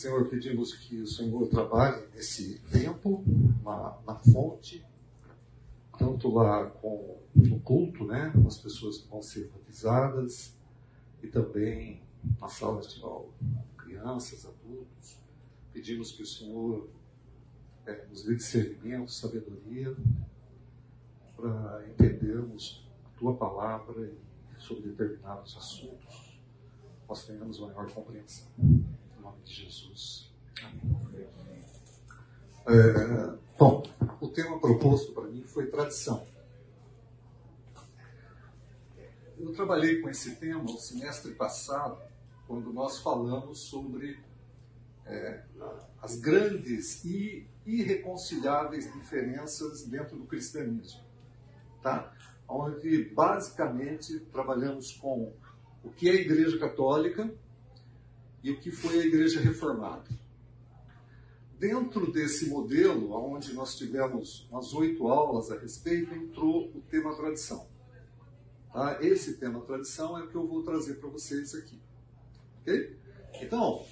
Senhor, pedimos que o Senhor trabalhe nesse tempo, na, na fonte, tanto lá com culto, né, com as pessoas que vão ser batizadas, e também na sala de aula, crianças, adultos. Pedimos que o Senhor é, nos dê discernimento, sabedoria, para entendermos a tua palavra sobre determinados assuntos, nós tenhamos maior compreensão. Nome de Jesus. É, bom, o tema proposto para mim foi tradição. Eu trabalhei com esse tema no semestre passado, quando nós falamos sobre é, as grandes e irreconciliáveis diferenças dentro do cristianismo. Tá? Onde basicamente trabalhamos com o que é a Igreja Católica e o que foi a Igreja Reformada. Dentro desse modelo, onde nós tivemos umas oito aulas a respeito, entrou o tema tradição. Tá? Esse tema tradição é o que eu vou trazer para vocês aqui. Ok? Então,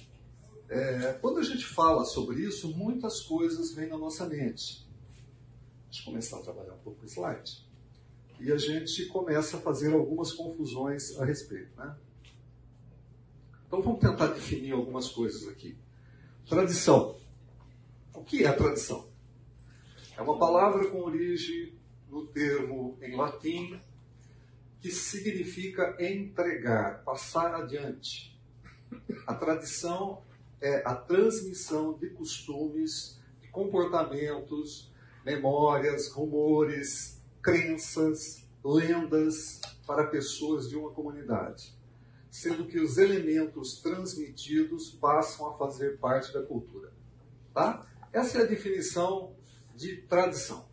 é, quando a gente fala sobre isso, muitas coisas vêm na nossa mente. Deixa eu começar a trabalhar um pouco o slide. E a gente começa a fazer algumas confusões a respeito. Né? Então vamos tentar definir algumas coisas aqui. Tradição. O que é tradição? É uma palavra com origem no termo em latim que significa entregar, passar adiante. A tradição é a transmissão de costumes, de comportamentos, memórias, rumores, crenças, lendas para pessoas de uma comunidade, sendo que os elementos transmitidos passam a fazer parte da cultura. Tá? Essa é a definição de tradição.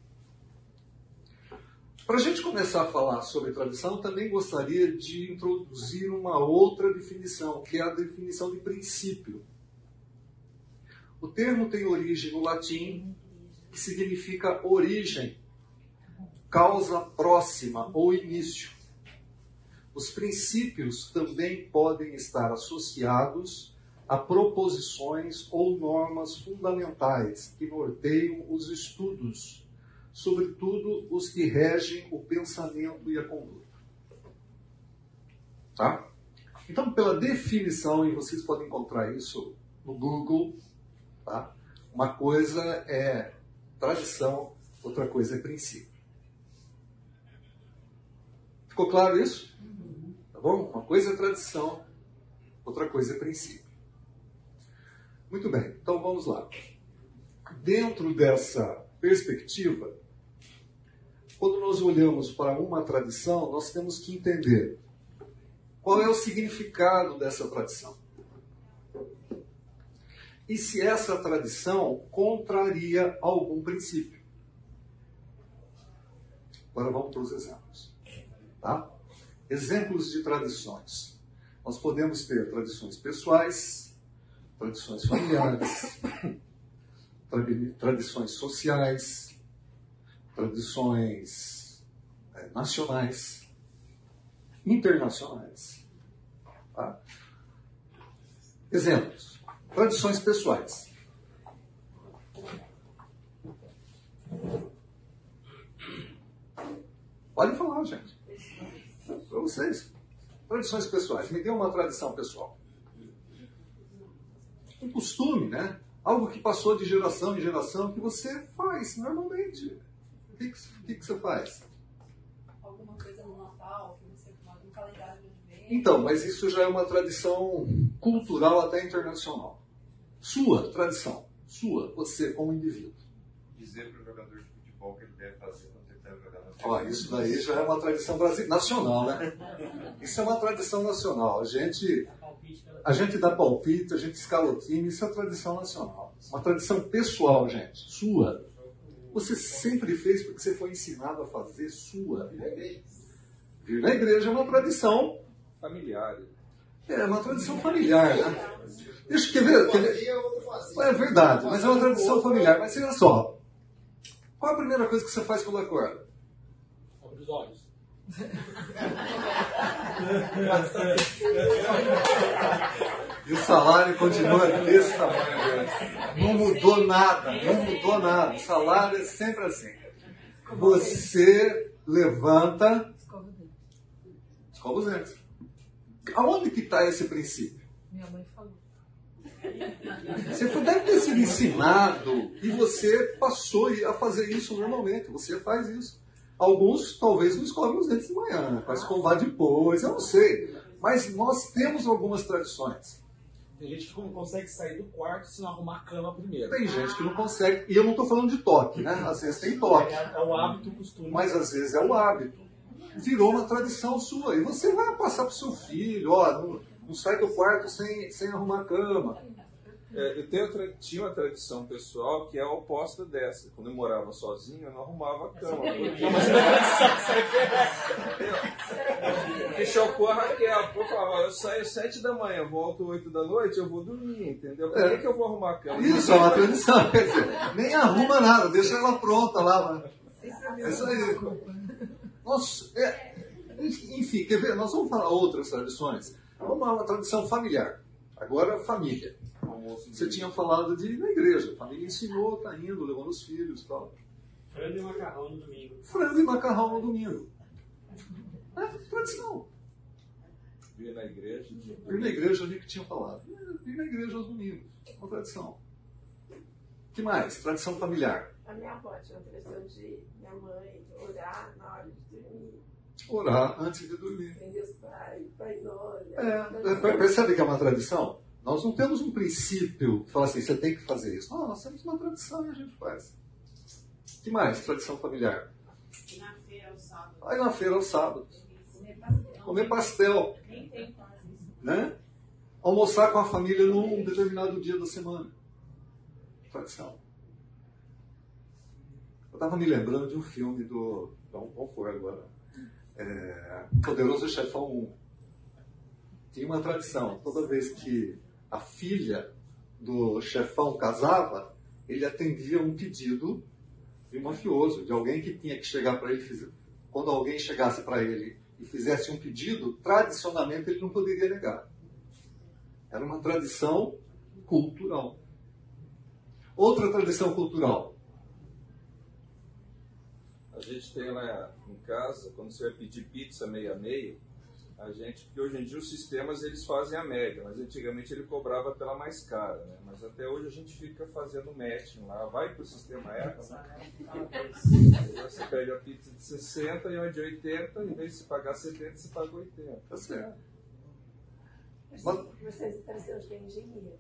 Para a gente começar a falar sobre tradição, também gostaria de introduzir uma outra definição, que é a definição de princípio. O termo tem origem no latim, que significa origem, causa próxima ou início. Os princípios também podem estar associados a proposições ou normas fundamentais que norteiam os estudos, sobretudo os que regem o pensamento e a conduta. Tá? Então, pela definição, e vocês podem encontrar isso no Google, Tá? Uma coisa é tradição, outra coisa é princípio. Ficou claro isso? Bom? Uma coisa é tradição, outra coisa é princípio. Muito bem, então vamos lá. Dentro dessa perspectiva, quando nós olhamos para uma tradição, nós temos que entender qual é o significado dessa tradição e se essa tradição contraria algum princípio. Agora vamos para os exemplos. Tá? Exemplos de tradições. Nós podemos ter tradições pessoais, tradições familiares, tradições sociais, tradições é, nacionais, internacionais. Tá? Exemplos. Tradições pessoais. Pode falar, gente. Vocês. Tradições pessoais. Me dê uma tradição pessoal. Um costume, né? Algo que passou de geração em geração que você faz normalmente. O que, que, que você faz? Alguma coisa no Natal, que você um calendário de Então, mas isso já é uma tradição cultural até internacional. Sua tradição. Sua, você como indivíduo. Dizer para o jogador de futebol que ele deve fazer quando ele está jogando. Ó, isso daí já é uma tradição brasileira, nacional, né? Isso é uma tradição nacional. A gente, a gente dá palpite, a gente escala o time, isso é tradição nacional. Uma tradição pessoal, gente. Sua. Você sempre fez porque você foi ensinado a fazer sua. Vir na igreja é uma tradição familiar. É uma tradição familiar, né? Deixa quer ver. Quer ver? É verdade, mas é uma tradição familiar. Mas olha só. Qual a primeira coisa que você faz quando acorda? Os olhos. E o salário continua desse tamanho. Não mudou nada, não mudou nada. O salário é sempre assim. Você levanta, escova os dentes. Aonde que está esse princípio? Minha mãe falou. Você deve ter sido ensinado e você passou a fazer isso normalmente. Você faz isso. Alguns talvez não escovem os dentes de manhã, vai escovar depois, eu não sei. Mas nós temos algumas tradições. Tem gente que não consegue sair do quarto se não arrumar a cama primeiro. Tem gente que não consegue, e eu não estou falando de toque, né? Às vezes tem toque, É, é o hábito, o costume. mas às vezes é o hábito. Virou uma tradição sua. E você vai passar para o seu filho, ó, não, não sai do quarto sem, sem arrumar a cama. É, eu tenho, tra- tinha uma tradição pessoal que é a oposta dessa. Quando eu morava sozinho, eu não arrumava a cama. Porque, porque chocou a Raquel. Pô, eu falava, eu saio às sete da manhã, volto oito da noite, eu vou dormir, entendeu? Por que, que eu vou arrumar a cama? Isso é uma tradição, nem arruma nada, deixa ela pronta lá. Mas... É isso aí. Nossa, é, enfim, quer ver? Nós vamos falar outras tradições. Vamos lá, uma tradição familiar. Agora, família. Almoço Você tinha falado de ir na igreja. A família ensinou, tá indo, levando os filhos e tal. Frango e macarrão no domingo. Frango e macarrão no domingo. É tradição. vir na igreja. Ir na igreja, eu vi que tinha falado. É, Ir na igreja aos domingos. Uma tradição. que mais? Tradição familiar. A minha avó tinha a tradição de minha mãe orar na hora de dormir, Orar antes de dormir. prender os pais, pai nossa. É, é, percebe que é uma tradição? Nós não temos um princípio que fala assim, você tem que fazer isso. Não, nós temos uma tradição e a gente faz. que mais? Tradição familiar. E na feira, o sábado. Aí na feira, ao sábado, Comer pastel. comer pastel, Nem tem quase isso. né? Almoçar com a família num determinado dia da semana. Tradição. Eu estava me lembrando de um filme do. Qual foi agora? É, Poderoso Chefão 1. Tinha uma tradição. Toda vez que a filha do chefão casava, ele atendia um pedido de um mafioso, de alguém que tinha que chegar para ele. Quando alguém chegasse para ele e fizesse um pedido, tradicionalmente ele não poderia negar. Era uma tradição cultural. Outra tradição cultural. A gente tem lá em casa, quando você vai pedir pizza meio a gente, porque hoje em dia os sistemas eles fazem a média, mas antigamente ele cobrava pela mais cara, né? Mas até hoje a gente fica fazendo matching lá, vai pro sistema Apple, né? Aí você pede a pizza de 60 e uma de 80, em vez de você pagar 70, você paga 80. Tá certo. Vocês vocês tradição de engenheiro.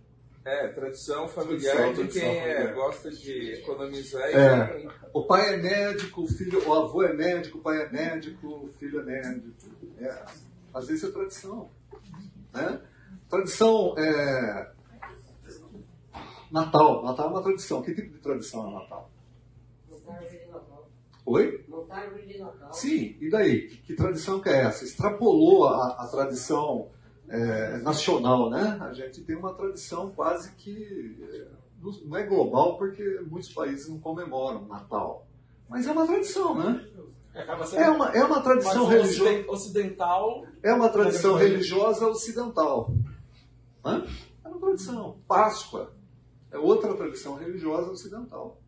É, tradição familiar Tradição, de tradição quem é, familiar. gosta de economizar e É. quem- O pai é médico, o filho, o avô é médico, o pai é médico, o filho é médico. É, às vezes é tradição. Né? Tradição é. Natal. Natal é uma tradição. Que tipo de tradição é Natal? Oi? Montar de Natal. Sim, e daí? Que, que tradição que é essa? Extrapolou a, a tradição é, nacional, né? A gente tem uma tradição quase que é, não é global porque muitos países não comemoram Natal. Mas é uma tradição, né? Sendo É uma, é uma tradição religiosa. ocident- ocidental. É uma tradição religiosa ocidental. Hã? É uma tradição. Páscoa é outra tradição religiosa ocidental.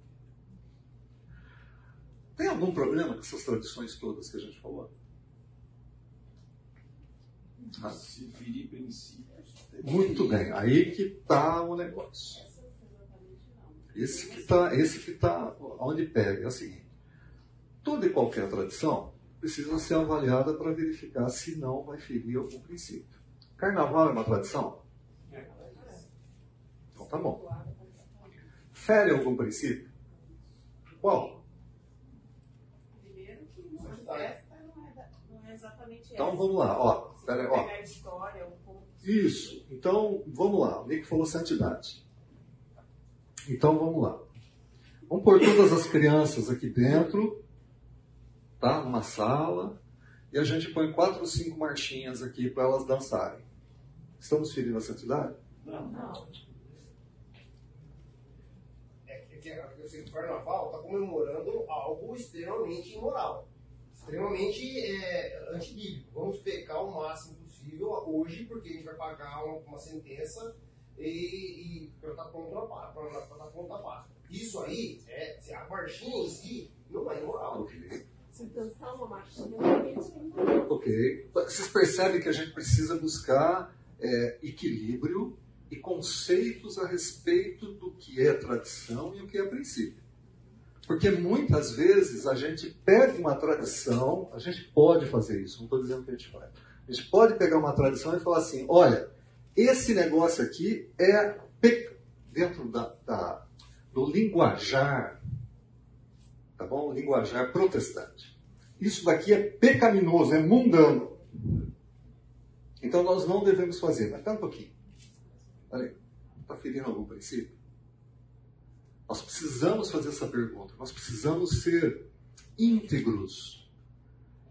Tem algum problema com essas tradições todas que a gente falou? Ah, Se princípios. Muito bem, aí que está o negócio. Esse que está, esse que tá onde pega é o seguinte: toda e qualquer tradição precisa ser avaliada para verificar se não vai ferir algum princípio. Carnaval é uma tradição? Então tá bom. Fere algum princípio? Qual? Primeiro que uma festa não é, não é exatamente Então vamos lá, ó. Pera aí, ó. Isso. Então, vamos lá. O Nick falou santidade. Então, vamos lá. Vamos pôr todas as crianças aqui dentro, tá? Numa sala. E a gente põe quatro ou cinco marchinhas aqui para elas dançarem. Estamos ferindo a santidade? É que, que, que eu sei que o carnaval está comemorando algo extremamente imoral, extremamente é, antibíblico. Vamos pecar o máximo possível hoje, porque a gente vai pagar uma, uma sentença e, e para estar pronto a pá- pra- pra estar pronta a pasta. Isso aí, é, se a marchinha em si, não é imoral. Ok. Ok. Vocês percebem que a gente precisa buscar é, equilíbrio e conceitos a respeito do que é tradição e o que é princípio. Porque muitas vezes a gente pega uma tradição, a gente pode fazer isso, não estou dizendo que a gente faz. A gente pode pegar uma tradição e falar assim: olha, esse negócio aqui é dentro da, da- do linguajar, tá bom? Linguajar protestante. Isso daqui é pecaminoso, é mundano. Então nós não devemos fazer. Mas espera um pouquinho. Aí. Está ferindo algum princípio? Nós precisamos fazer essa pergunta. Nós precisamos ser íntegros.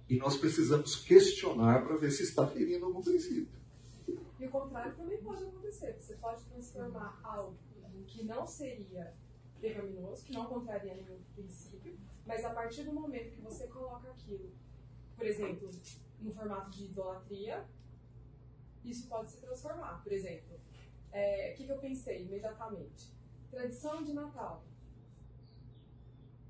E nós precisamos questionar para ver se está ferindo algum princípio. E o contrário também pode acontecer. Você pode transformar algo que não seria pecaminoso, que não contraria nenhum princípio, mas a partir do momento que você coloca aquilo, por exemplo, no formato de idolatria, isso pode se transformar. Por exemplo, é, o que, que eu pensei imediatamente? Tradição de Natal.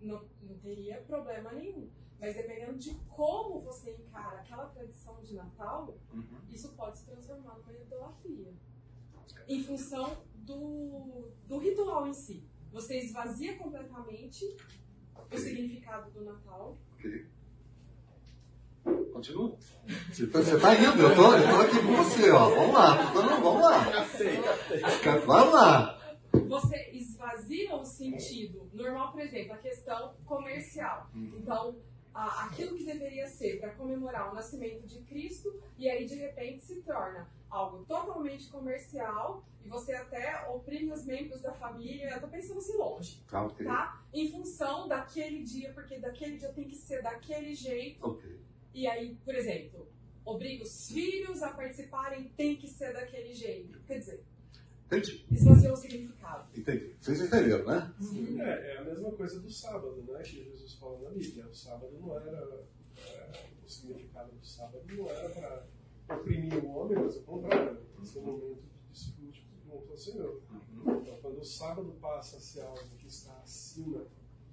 Não, não teria problema nenhum. Mas dependendo de como você encara aquela tradição de Natal, isso pode se transformar numa idolatria. Em função do, do ritual em si. Você esvazia completamente o significado do Natal. Ok? Continua. Você está indo, eu estou aqui com você, ó. Vamos lá, tô dando- vamos lá. Vamos lá. Você esvazia o sentido normal, por exemplo, a questão comercial. Então, a- aquilo que deveria ser para comemorar o nascimento de Cristo, e aí de repente se torna algo totalmente comercial, e você até oprime os membros da família. Eu tô pensando assim longe. Tá, ok. tá? Em função daquele dia, porque daquele dia tem que ser daquele jeito. Ok. E aí, por exemplo, obriga os filhos a participarem, tem que ser daquele jeito. Quer dizer, Entendi. esvaziou o significado. Entendi. Vocês entenderam, né? É, é a mesma coisa do sábado, né? Que Jesus fala na Bíblia. O sábado não era. é, o significado do sábado não era para oprimir o homem, mas o contrário. Esse é o momento de desfrute junto ao Senhor. Então, quando o sábado passa a ser algo que está acima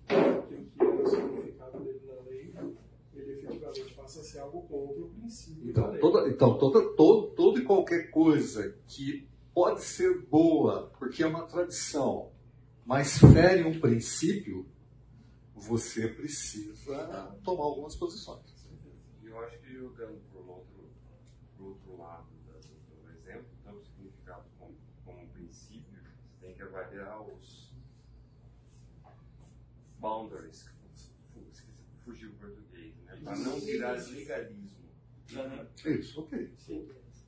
daquilo que era o significado dele na lei, ele efetivamente passa a ser algo contra o princípio da Então, lei. toda, então toda, todo, todo e qualquer coisa que pode ser boa, porque é uma tradição, mas fere um princípio, você precisa tomar algumas posições. E eu acho que jogando por um outro, outro lado do, do exemplo, tanto o significado como, como um princípio, você tem que avaliar os boundaries, fugiu o português, né? Para não virar legalismo. Isso, ok.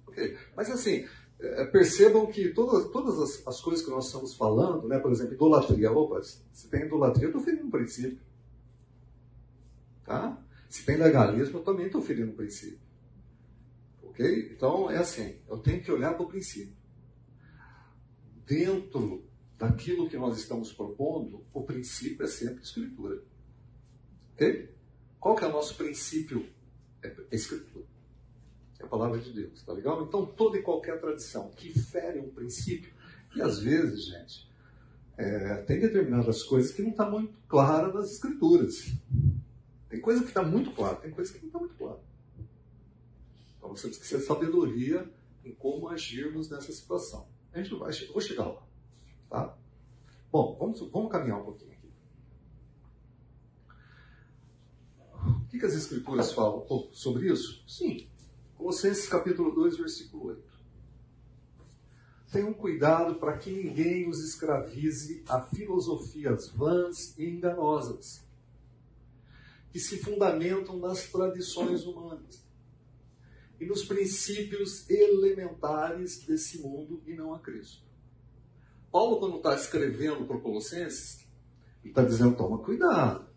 Ok. Mas assim, eh, percebam que todas, todas as, as coisas que nós estamos falando, né, por exemplo, idolatria, opa, se tem idolatria, eu estou ferindo um princípio. Tá? Se tem legalismo, eu também estou ferindo um princípio. Ok? Então é assim, eu tenho que olhar para o princípio. Dentro daquilo que nós estamos propondo, o princípio é sempre escritura. Ok? Qual que é o nosso princípio? É a escritura. A palavra de Deus, tá legal? Então, toda e qualquer tradição que fere um princípio, e às vezes, gente, é, tem determinadas coisas que não está muito clara nas escrituras. Tem coisa que está muito clara, tem coisa que não está muito clara. Então, você precisa ter sabedoria em como agirmos nessa situação. A gente vai, vou chegar lá, tá? Bom, vamos, vamos caminhar um pouquinho aqui. O que, que as escrituras falam pouco sobre isso? Sim. Colossenses capítulo 2, versículo 8. Tenham cuidado para que ninguém os escravize a filosofias vãs e enganosas, que se fundamentam nas tradições humanas e nos princípios elementares desse mundo e não a Cristo. Paulo, quando está escrevendo para Colossenses, ele está dizendo: toma cuidado,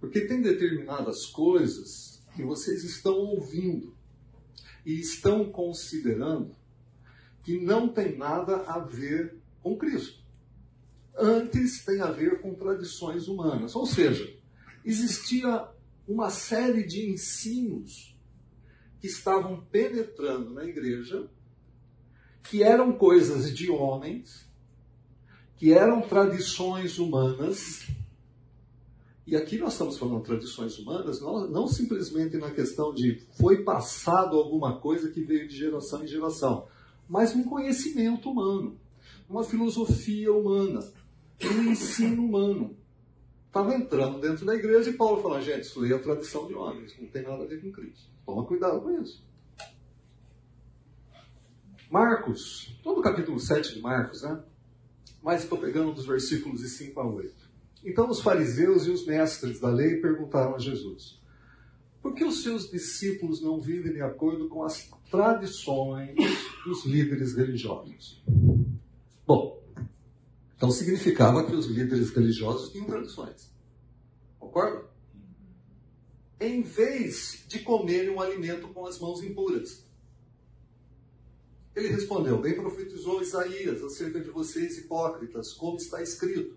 porque tem determinadas coisas que vocês estão ouvindo e estão considerando que não tem nada a ver com Cristo. Antes tem a ver com tradições humanas. Ou seja, existia uma série de ensinos que estavam penetrando na igreja, que eram coisas de homens, que eram tradições humanas. E aqui nós estamos falando tradições humanas, não, não simplesmente na questão de foi passado alguma coisa que veio de geração em geração, mas um conhecimento humano, uma filosofia humana, um ensino humano. Estava entrando dentro da igreja e Paulo falou, gente, isso aí é a tradição de homens, não tem nada a ver com Cristo. Toma cuidado com isso. Marcos, todo o capítulo 7 de Marcos, né? Mas estou pegando dos versículos de 5 a 8. Então os fariseus e os mestres da lei perguntaram a Jesus: Por que os seus discípulos não vivem de acordo com as tradições dos líderes religiosos? Bom, então significava que os líderes religiosos tinham tradições. Concorda? Em vez de comerem um alimento com as mãos impuras. Ele respondeu: Bem profetizou Isaías acerca de vocês, hipócritas, como está escrito: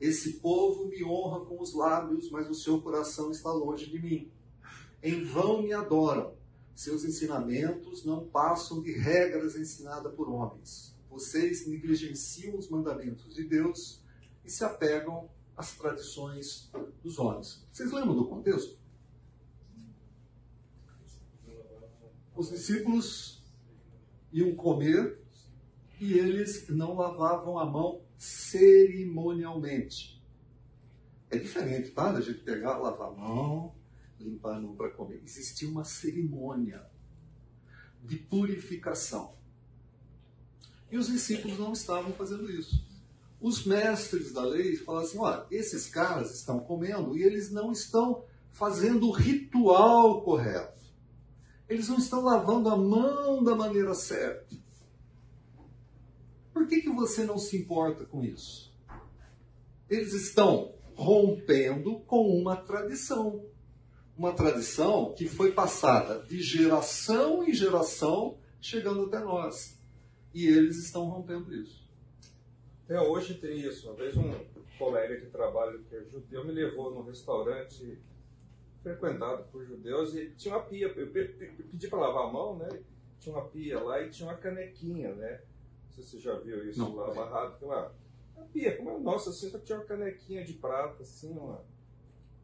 Esse povo me honra com os lábios, mas o seu coração está longe de mim. Em vão me adoram. Seus ensinamentos não passam de regras ensinadas por homens. Vocês negligenciam os mandamentos de Deus e se apegam às tradições dos homens. Vocês lembram do contexto? Os discípulos iam comer e eles não lavavam a mão cerimonialmente. É diferente, tá? Da gente pegar, lavar a mão, limpar a mão para comer. Existia uma cerimônia de purificação. E os discípulos não estavam fazendo isso. Os mestres da lei falaram assim: olha, esses caras estão comendo e eles não estão fazendo o ritual correto. Eles não estão lavando a mão da maneira certa. Por que, que você não se importa com isso? Eles estão rompendo com uma tradição. Uma tradição que foi passada de geração em geração, chegando até nós. E eles estão rompendo isso. Até hoje tem isso. Uma vez um colega de trabalho que é judeu me levou num restaurante frequentado por judeus e tinha uma pia. Eu pedi para lavar a mão, né? Tinha uma pia lá e tinha uma canequinha, né? Sei se você já viu isso Não. lá amarrado. Tem uma, uma pia, como é nossa, assim, só que tinha uma canequinha de prata, assim, uma.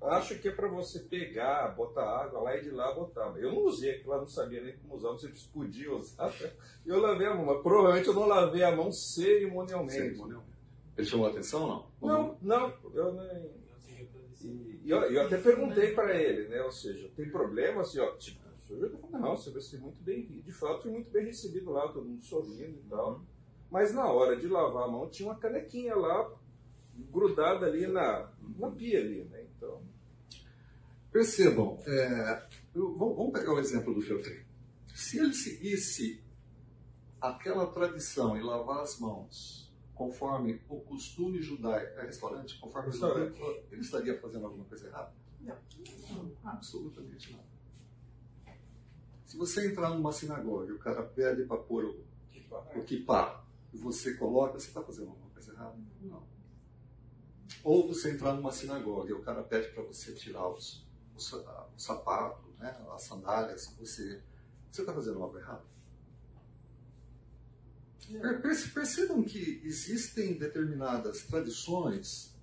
Acho que é para você pegar, botar água lá e de lá botar. Eu não usei aquilo lá, não sabia nem como usar, não sei se podia usar. Eu lavei a mão, mas provavelmente eu não lavei a mão cerimonialmente. Cerimonialmente. Ele chamou a atenção ou não? Não, não, eu nem. E, e eu, eu até perguntei para ele, né? Ou seja, tem problema assim, ó. Tipo, não, você vai ser muito bem. De fato, fui muito bem recebido lá, todo mundo sorrindo e tal. Mas na hora de lavar a mão, tinha uma canequinha lá, grudada ali na, na pia ali, né? Então. Percebam, é, eu- vamos pegar o exemplo do feltrinho. Se ele seguisse aquela tradição e lavar as mãos conforme o costume judaico, é restaurante, conforme o Restaurante. judaico, ele estaria fazendo alguma coisa errada? Não. Não, absolutamente nada. Se você entrar numa sinagoga e o cara pede para pôr o, o e você coloca, você está fazendo alguma coisa errada? Não. Ou você entrar numa sinagoga e o cara pede para você tirar os, o, sa- o sapato, né, as sandálias, você está fazendo algo errado? Perce- Percebam que existem determinadas tradições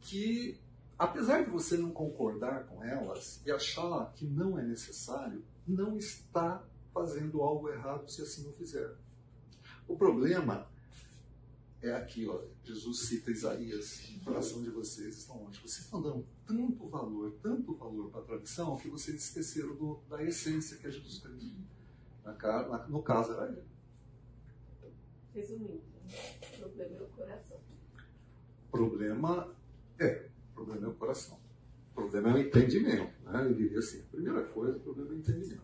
que, apesar de você não concordar com elas e achar que não é necessário, não está fazendo algo errado se assim não fizer. O problema é aqui, ó, Jesus cita Isaías, o coração de vocês estão longe. Vocês estão dando tanto valor, tanto valor para a tradição, que vocês esqueceram do- da essência que é Jesus Cristo. Na na- no caso era ele. Resumindo, o problema é o coração. problema é, o problema é o coração. O problema é o entendimento. Né? Eu diria assim, a primeira coisa, o problema é o entendimento.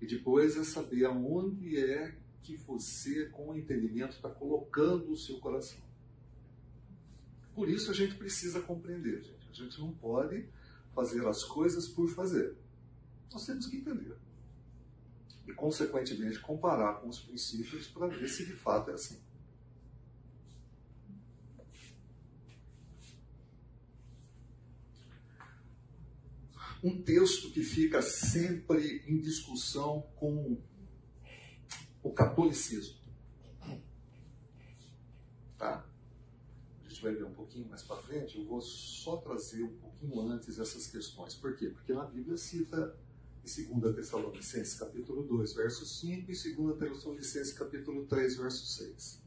E depois é saber aonde é que você, com o entendimento, está colocando o seu coração. Por isso a gente precisa compreender, gente. A gente não pode fazer as coisas por fazer. Nós temos que entender. E, consequentemente, comparar com os princípios para ver se de fato é assim. um texto que fica sempre em discussão com o catolicismo. Tá? A gente vai ver um pouquinho mais para frente, eu vou só trazer um pouquinho antes essas questões. Por quê? Porque na Bíblia cita em 2 Tessalonicenses capítulo 2, verso 5 e 2 Tessalonicenses capítulo 3, verso 6.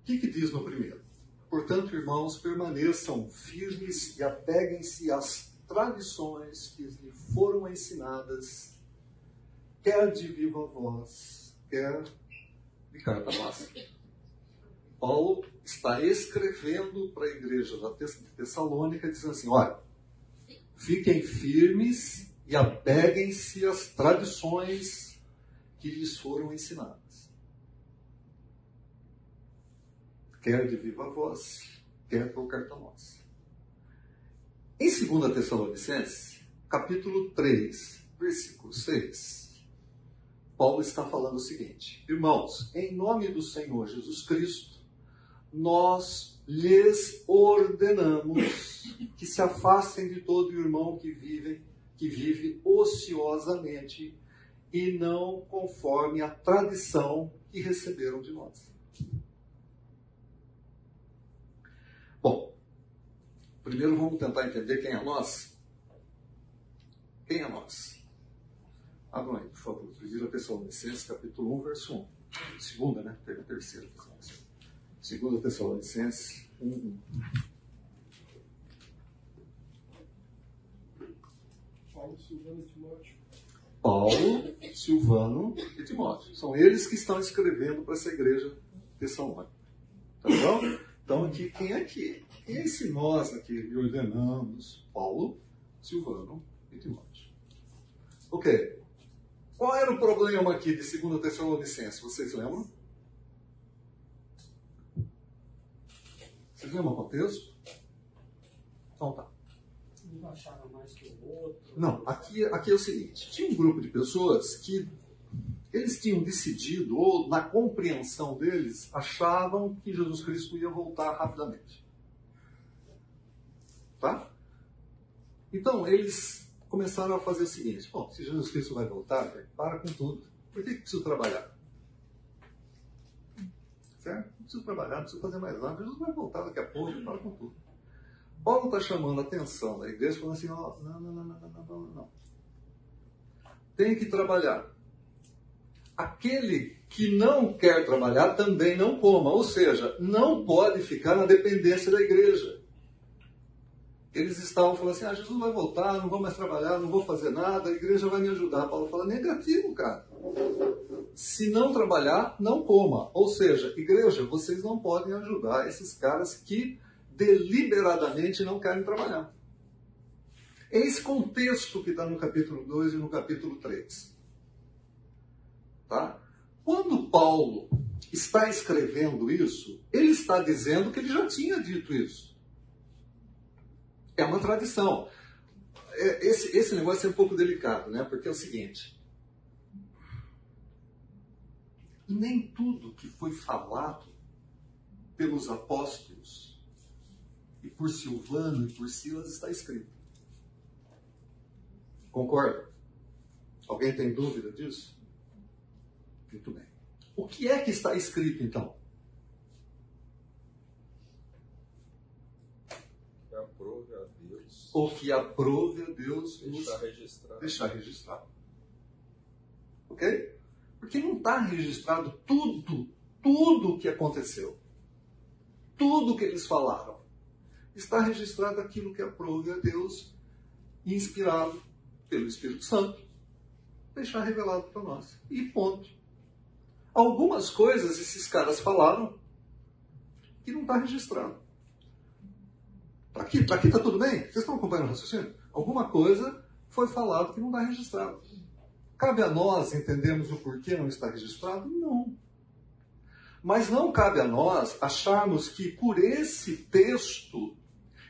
O que, que diz no primeiro? Portanto, irmãos, permaneçam firmes e apeguem-se às tradições que lhe foram ensinadas, quer de viva voz, quer de carta máxima. Paulo está escrevendo para a igreja da Tessalônica, dizendo assim: olha, fiquem firmes e apeguem-se às tradições que lhes foram ensinadas. Quer de viva voz, quer por carta nossa. Em 2 Tessalonicenses, capítulo 3, versículo 6, Paulo está falando o seguinte: Irmãos, em nome do Senhor Jesus Cristo, nós lhes ordenamos que se afastem de todo irmão que vive, que vive ociosamente e não conforme a tradição que receberam de nós. Bom, primeiro vamos tentar entender quem é nós. Quem é nós? Abram aí, por favor. Primeira Tessalonicenses, capítulo 1, verso 1. Segunda, né? Teve a terceira. Segunda Tessalonicenses 1, 1. Paulo, Silvano e Timóteo. Paulo, Silvano e Timóteo. São eles que estão escrevendo para essa igreja tessalônica. Tá bom? Então, aqui, quem é que? Quem é esse nós aqui que ordenamos? Paulo, Silvano e Timóteo. Ok. Qual era o problema aqui de 2 Tessalonicenses? Vocês lembram? Vocês lembram o contexto? Então tá. Um achava mais que o outro. Não, aqui, aqui é o seguinte: tinha um grupo de pessoas que eles tinham decidido, ou na compreensão deles, achavam que Jesus Cristo ia voltar rapidamente. Tá? Então, eles começaram a fazer o seguinte: bom, se Jesus Cristo vai voltar, para com tudo. Por que, que preciso trabalhar? Certo? Não preciso trabalhar, não preciso fazer mais nada. Jesus vai voltar daqui a pouco, para com tudo. Paulo está chamando a atenção da igreja, falando assim: não, não, não, não, não, não, não. Tem que trabalhar aquele que não quer trabalhar também não coma, ou seja, não pode ficar na dependência da igreja. Eles estavam falando assim: ah, Jesus vai voltar, não vou mais trabalhar, não vou fazer nada, a igreja vai me ajudar. Paulo fala: negativo, cara. Se não trabalhar, não coma. Ou seja, igreja, vocês não podem ajudar esses caras que deliberadamente não querem trabalhar. É esse contexto que está no capítulo 2 e no capítulo 3. Tá? Quando Paulo está escrevendo isso, ele está dizendo que ele já tinha dito isso. É uma tradição. É, esse, esse negócio é um pouco delicado, né? Porque é o seguinte: nem tudo que foi falado pelos apóstolos e por Silvano e por Silas está escrito. Concorda? Alguém tem dúvida disso? Muito bem. O que é que está escrito então? Que aprove a Deus. O que aprove a Deus Deixar registrado. deixar registrado. Ok? Porque não está registrado tudo, tudo o que aconteceu. Tudo o que eles falaram. Está registrado aquilo que aprove a Deus, inspirado pelo Espírito Santo, deixar revelado para nós. E ponto. Algumas coisas esses caras falaram que não está registrado. Aqui, está aqui, está tudo bem? Vocês estão acompanhando o raciocínio? Alguma coisa foi falado que não está registrado. Cabe a nós entendermos o porquê não está registrado? Não. Mas não cabe a nós acharmos que por esse texto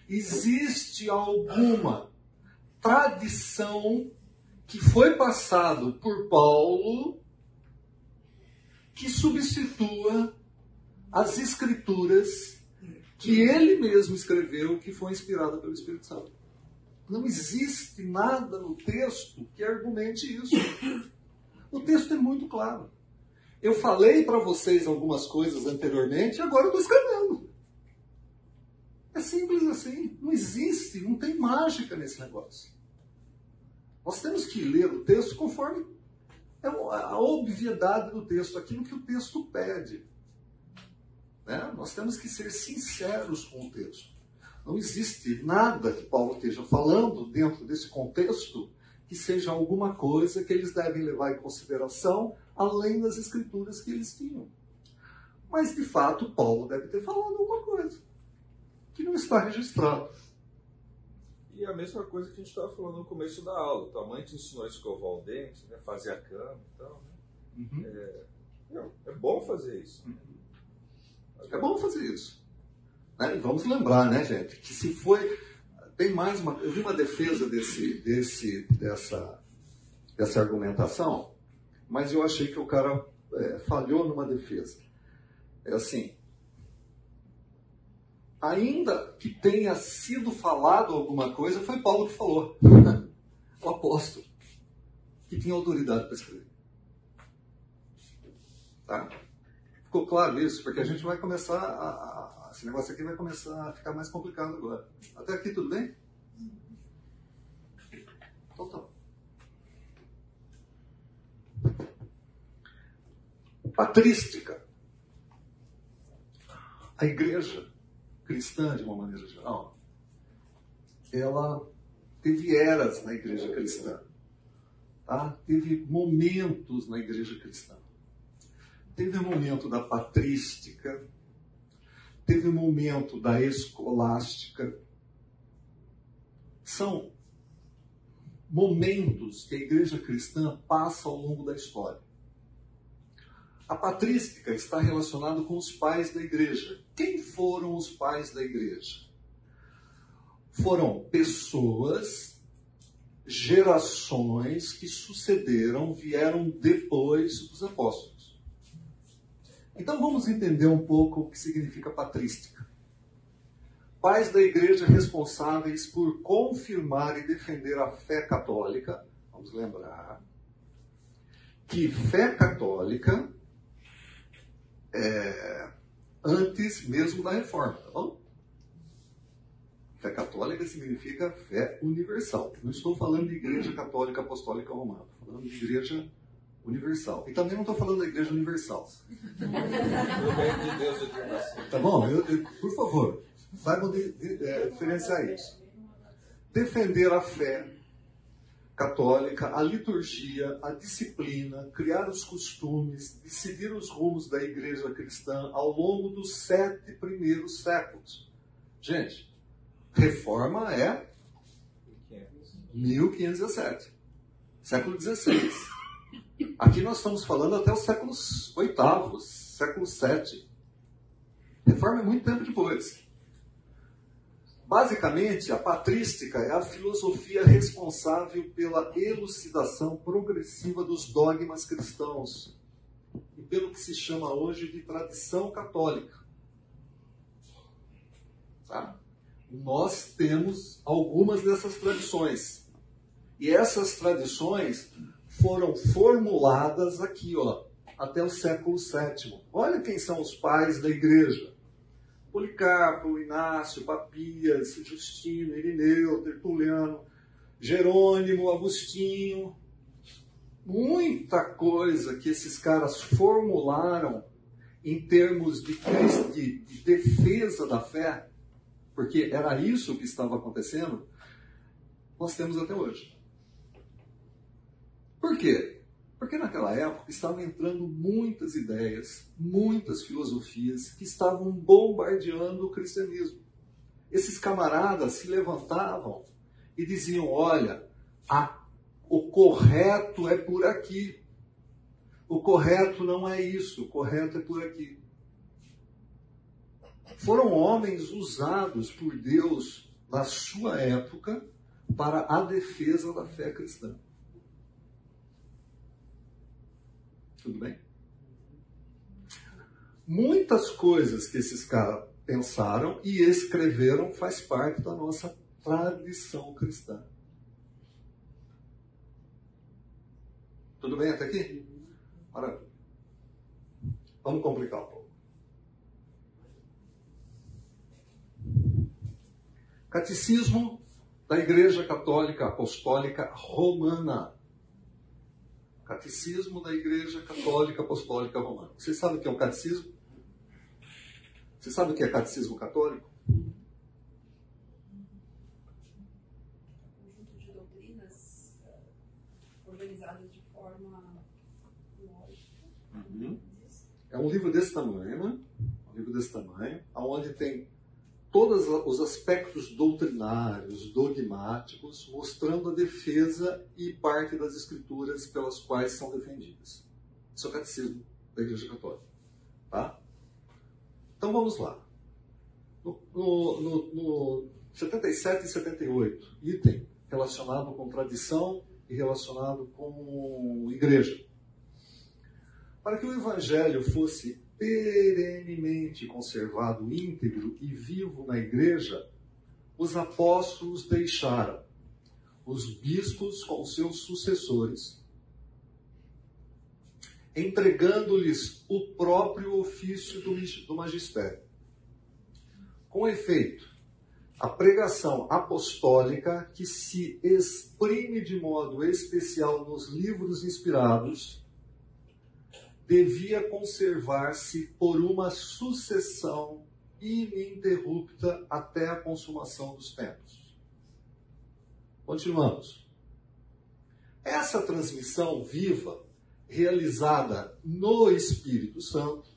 existe alguma tradição que foi passado por Paulo que substitua as escrituras que ele mesmo escreveu, que foi inspirada pelo Espírito Santo. Não existe nada no texto que argumente isso. O texto é muito claro. Eu falei para vocês algumas coisas anteriormente, agora eu estou escrevendo. É simples assim. Não existe, não tem mágica nesse negócio. Nós temos que ler o texto conforme é a obviedade do texto, aquilo que o texto pede. Né? Nós temos que ser sinceros com o texto. Não existe nada que Paulo esteja falando dentro desse contexto que seja alguma coisa que eles devem levar em consideração além das escrituras que eles tinham. Mas, de fato, Paulo deve ter falado alguma coisa que não está registrado. E a mesma coisa que a gente estava falando no começo da aula. Tua mãe te ensinou a escovar o dente, né? fazer a cama e tal. Né? Uhum. É, é, bom fazer isso. Uhum. É bom fazer isso. Né? E vamos lembrar, né, gente, que se foi. Tem mais uma. Eu vi uma defesa desse, desse, dessa, dessa argumentação, mas eu achei que o cara é, falhou numa defesa. É assim, ainda que tenha sido falado alguma coisa, foi Paulo que falou. o apóstolo. Que tinha autoridade para escrever. Tá? Ficou claro isso? Porque a gente vai começar a, a, Esse negócio aqui vai começar a ficar mais complicado agora. Até aqui tudo bem? Então tá. Patrística. A igreja cristã, de uma maneira geral, ela teve eras na igreja cristã. Tá? Teve momentos na igreja cristã. Teve o momento da patrística, teve o momento da escolástica. São momentos que a igreja cristã passa ao longo da história. A patrística está relacionada com os pais da igreja. Quem foram os pais da igreja? Foram pessoas, gerações que sucederam, vieram depois dos apóstolos. Então vamos entender um pouco o que significa patrística. Pais da igreja responsáveis por confirmar e defender a fé católica. Vamos lembrar que fé católica é, antes mesmo da reforma, tá bom? Fé católica significa fé universal. Não estou falando de igreja católica apostólica romana, estou falando de igreja universal. E também não estou falando da igreja universal. tá bom? Eu, eu, por favor, saibam de, de, é, diferenciar isso. Defender a fé católica, a liturgia, a disciplina, criar os costumes, decidir os rumos da igreja cristã ao longo dos sete primeiros séculos. Gente, reforma é 1517, século XVI. Aqui nós estamos falando até os séculos VIII, século VII. Reforma é muito tempo depois. Basicamente, a patrística é a filosofia responsável pela elucidação progressiva dos dogmas cristãos e pelo que se chama hoje de tradição católica. Tá? Nós temos algumas dessas tradições. E essas tradições foram formuladas aqui, ó, até o século VII. Olha quem são os pais da igreja. Policarpo, Inácio, Papias, Justino, Irineu, Tertuliano, Jerônimo, Agostinho. Muita coisa que esses caras formularam em termos de, de, de defesa da fé, porque era isso que estava acontecendo, nós temos até hoje. Por quê? Porque naquela época estavam entrando muitas ideias, muitas filosofias que estavam bombardeando o cristianismo. Esses camaradas se levantavam e diziam: olha, a, o correto é por aqui. O correto não é isso, o correto é por aqui. Foram homens usados por Deus na sua época para a defesa da fé cristã. Tudo bem? Muitas coisas que esses caras pensaram e escreveram faz parte da nossa tradição cristã. Tudo bem até aqui? Maravilha. Vamos complicar um pouco. Catecismo da Igreja Católica Apostólica Romana. Catecismo da Igreja Católica Apostólica Romana. Vocês sabem o que é o catecismo? Vocês sabem o que é catecismo católico? conjunto de doutrinas eh, organizadas de forma lógica. É um livro desse tamanho, né? Um livro desse tamanho, onde tem todos os aspectos doutrinários, dogmáticos, mostrando a defesa e parte das escrituras pelas quais são defendidas. Isso é o catecismo da Igreja Católica. Tá? Então vamos lá. No, no, no, no 77 e 78, item relacionado com tradição e relacionado com igreja. Para que o Evangelho fosse perenemente conservado íntegro e vivo na igreja, os apóstolos deixaram os bispos com seus sucessores, entregando-lhes o próprio ofício do magistério. Com efeito, a pregação apostólica, que se exprime de modo especial nos livros inspirados, devia conservar-se por uma sucessão ininterrupta até a consumação dos tempos. Continuamos. Essa transmissão viva, realizada no Espírito Santo,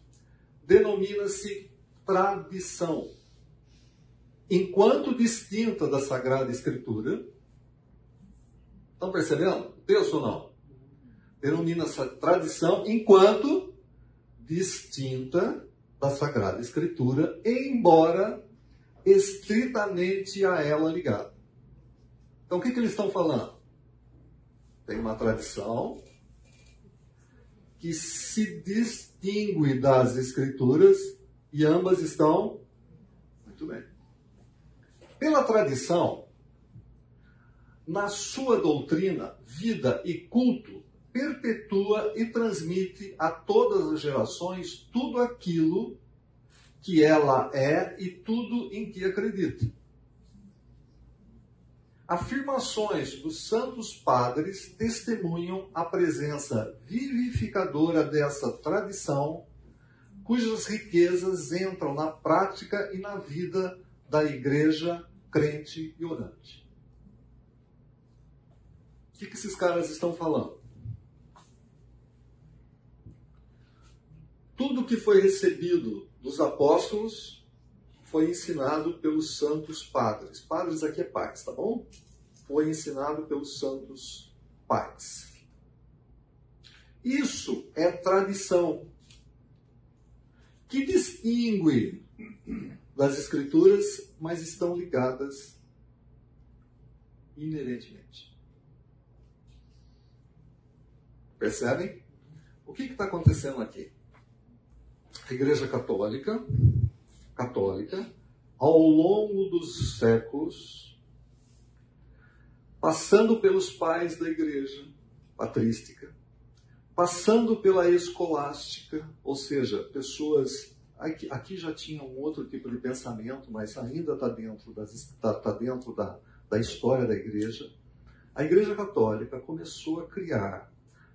denomina-se tradição. Enquanto distinta da Sagrada Escritura, estão percebendo? Deus ou não? Denomina essa tradição enquanto distinta da Sagrada Escritura, embora estritamente a ela ligada. Então, o que, que eles estão falando? Tem uma tradição que se distingue das Escrituras e ambas estão muito bem. Pela tradição, na sua doutrina, vida e culto, perpetua e transmite a todas as gerações tudo aquilo que ela é e tudo em que acredita. Afirmações dos santos padres testemunham a presença vivificadora dessa tradição, cujas riquezas entram na prática e na vida da igreja crente e orante. O que, que esses caras estão falando? Tudo que foi recebido dos apóstolos foi ensinado pelos santos padres. Padres aqui é pais, tá bom? Foi ensinado pelos santos pais. Isso é tradição que distingue das escrituras, mas estão ligadas inerentemente. Percebem? O que está acontecendo aqui? A Igreja Católica, católica, ao longo dos séculos, passando pelos pais da Igreja patrística, passando pela escolástica, ou seja, pessoas aqui, aqui já tinham um outro tipo de pensamento, mas ainda está dentro, das, tá, tá dentro da, da história da Igreja. A Igreja Católica começou a criar,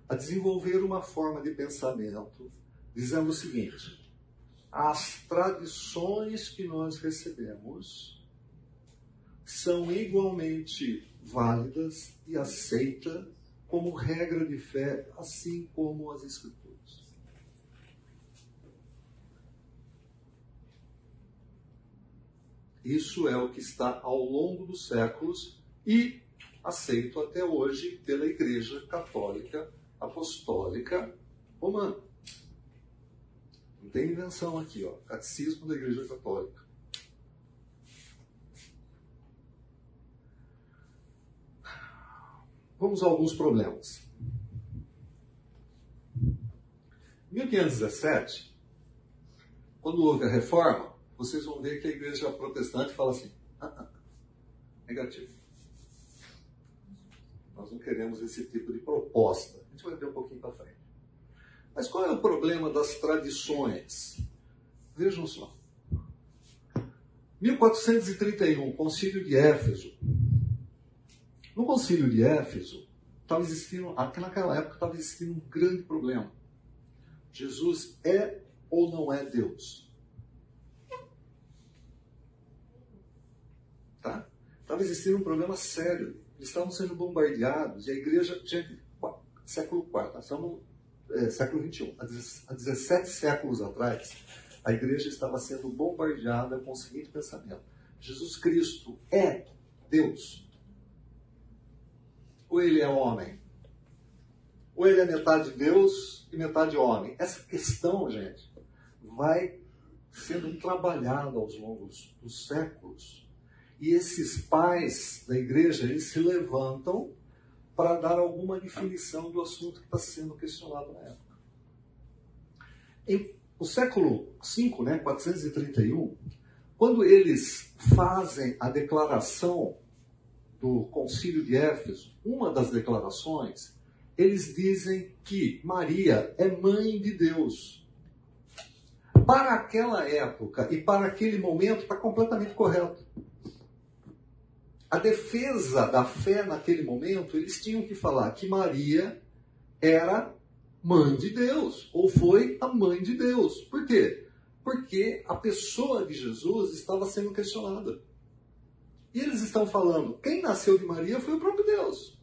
a desenvolver uma forma de pensamento, dizendo o seguinte: as tradições que nós recebemos são igualmente válidas e aceitas como regra de fé, assim como as Escrituras. Isso é o que está ao longo dos séculos e aceito até hoje pela Igreja Católica Apostólica Romana. Tem invenção aqui, ó. Catecismo da Igreja Católica. Vamos a alguns problemas. Em 1517, quando houve a reforma, vocês vão ver que a igreja protestante fala assim: ah, ah, negativo. Nós não queremos esse tipo de proposta. A gente vai ver um pouquinho para frente. Mas qual é o problema das tradições? Vejam só. 1431, Concílio de Éfeso. No Concílio de Éfeso, estava existindo, naquela época estava existindo um grande problema. Jesus é ou não é Deus? Tá? Estava existindo um problema sério. Eles estavam sendo bombardeados e a igreja, gente, século IV, estamos é, século XXI, há 17 séculos atrás, a igreja estava sendo bombardeada com o seguinte pensamento: Jesus Cristo é Deus. Ou ele é homem? Ou ele é metade Deus e metade homem? Essa questão, gente, vai sendo trabalhada aos longos dos séculos. E esses pais da igreja, eles se levantam para dar alguma definição do assunto que está sendo questionado na época. Em o século V, né, 431, quando eles fazem a declaração do Concílio de Éfeso, uma das declarações, eles dizem que Maria é mãe de Deus. Para aquela época e para aquele momento está completamente correto. A defesa da fé naquele momento, eles tinham que falar que Maria era mãe de Deus, ou foi a mãe de Deus. Por quê? Porque a pessoa de Jesus estava sendo questionada. E eles estão falando: quem nasceu de Maria foi o próprio Deus,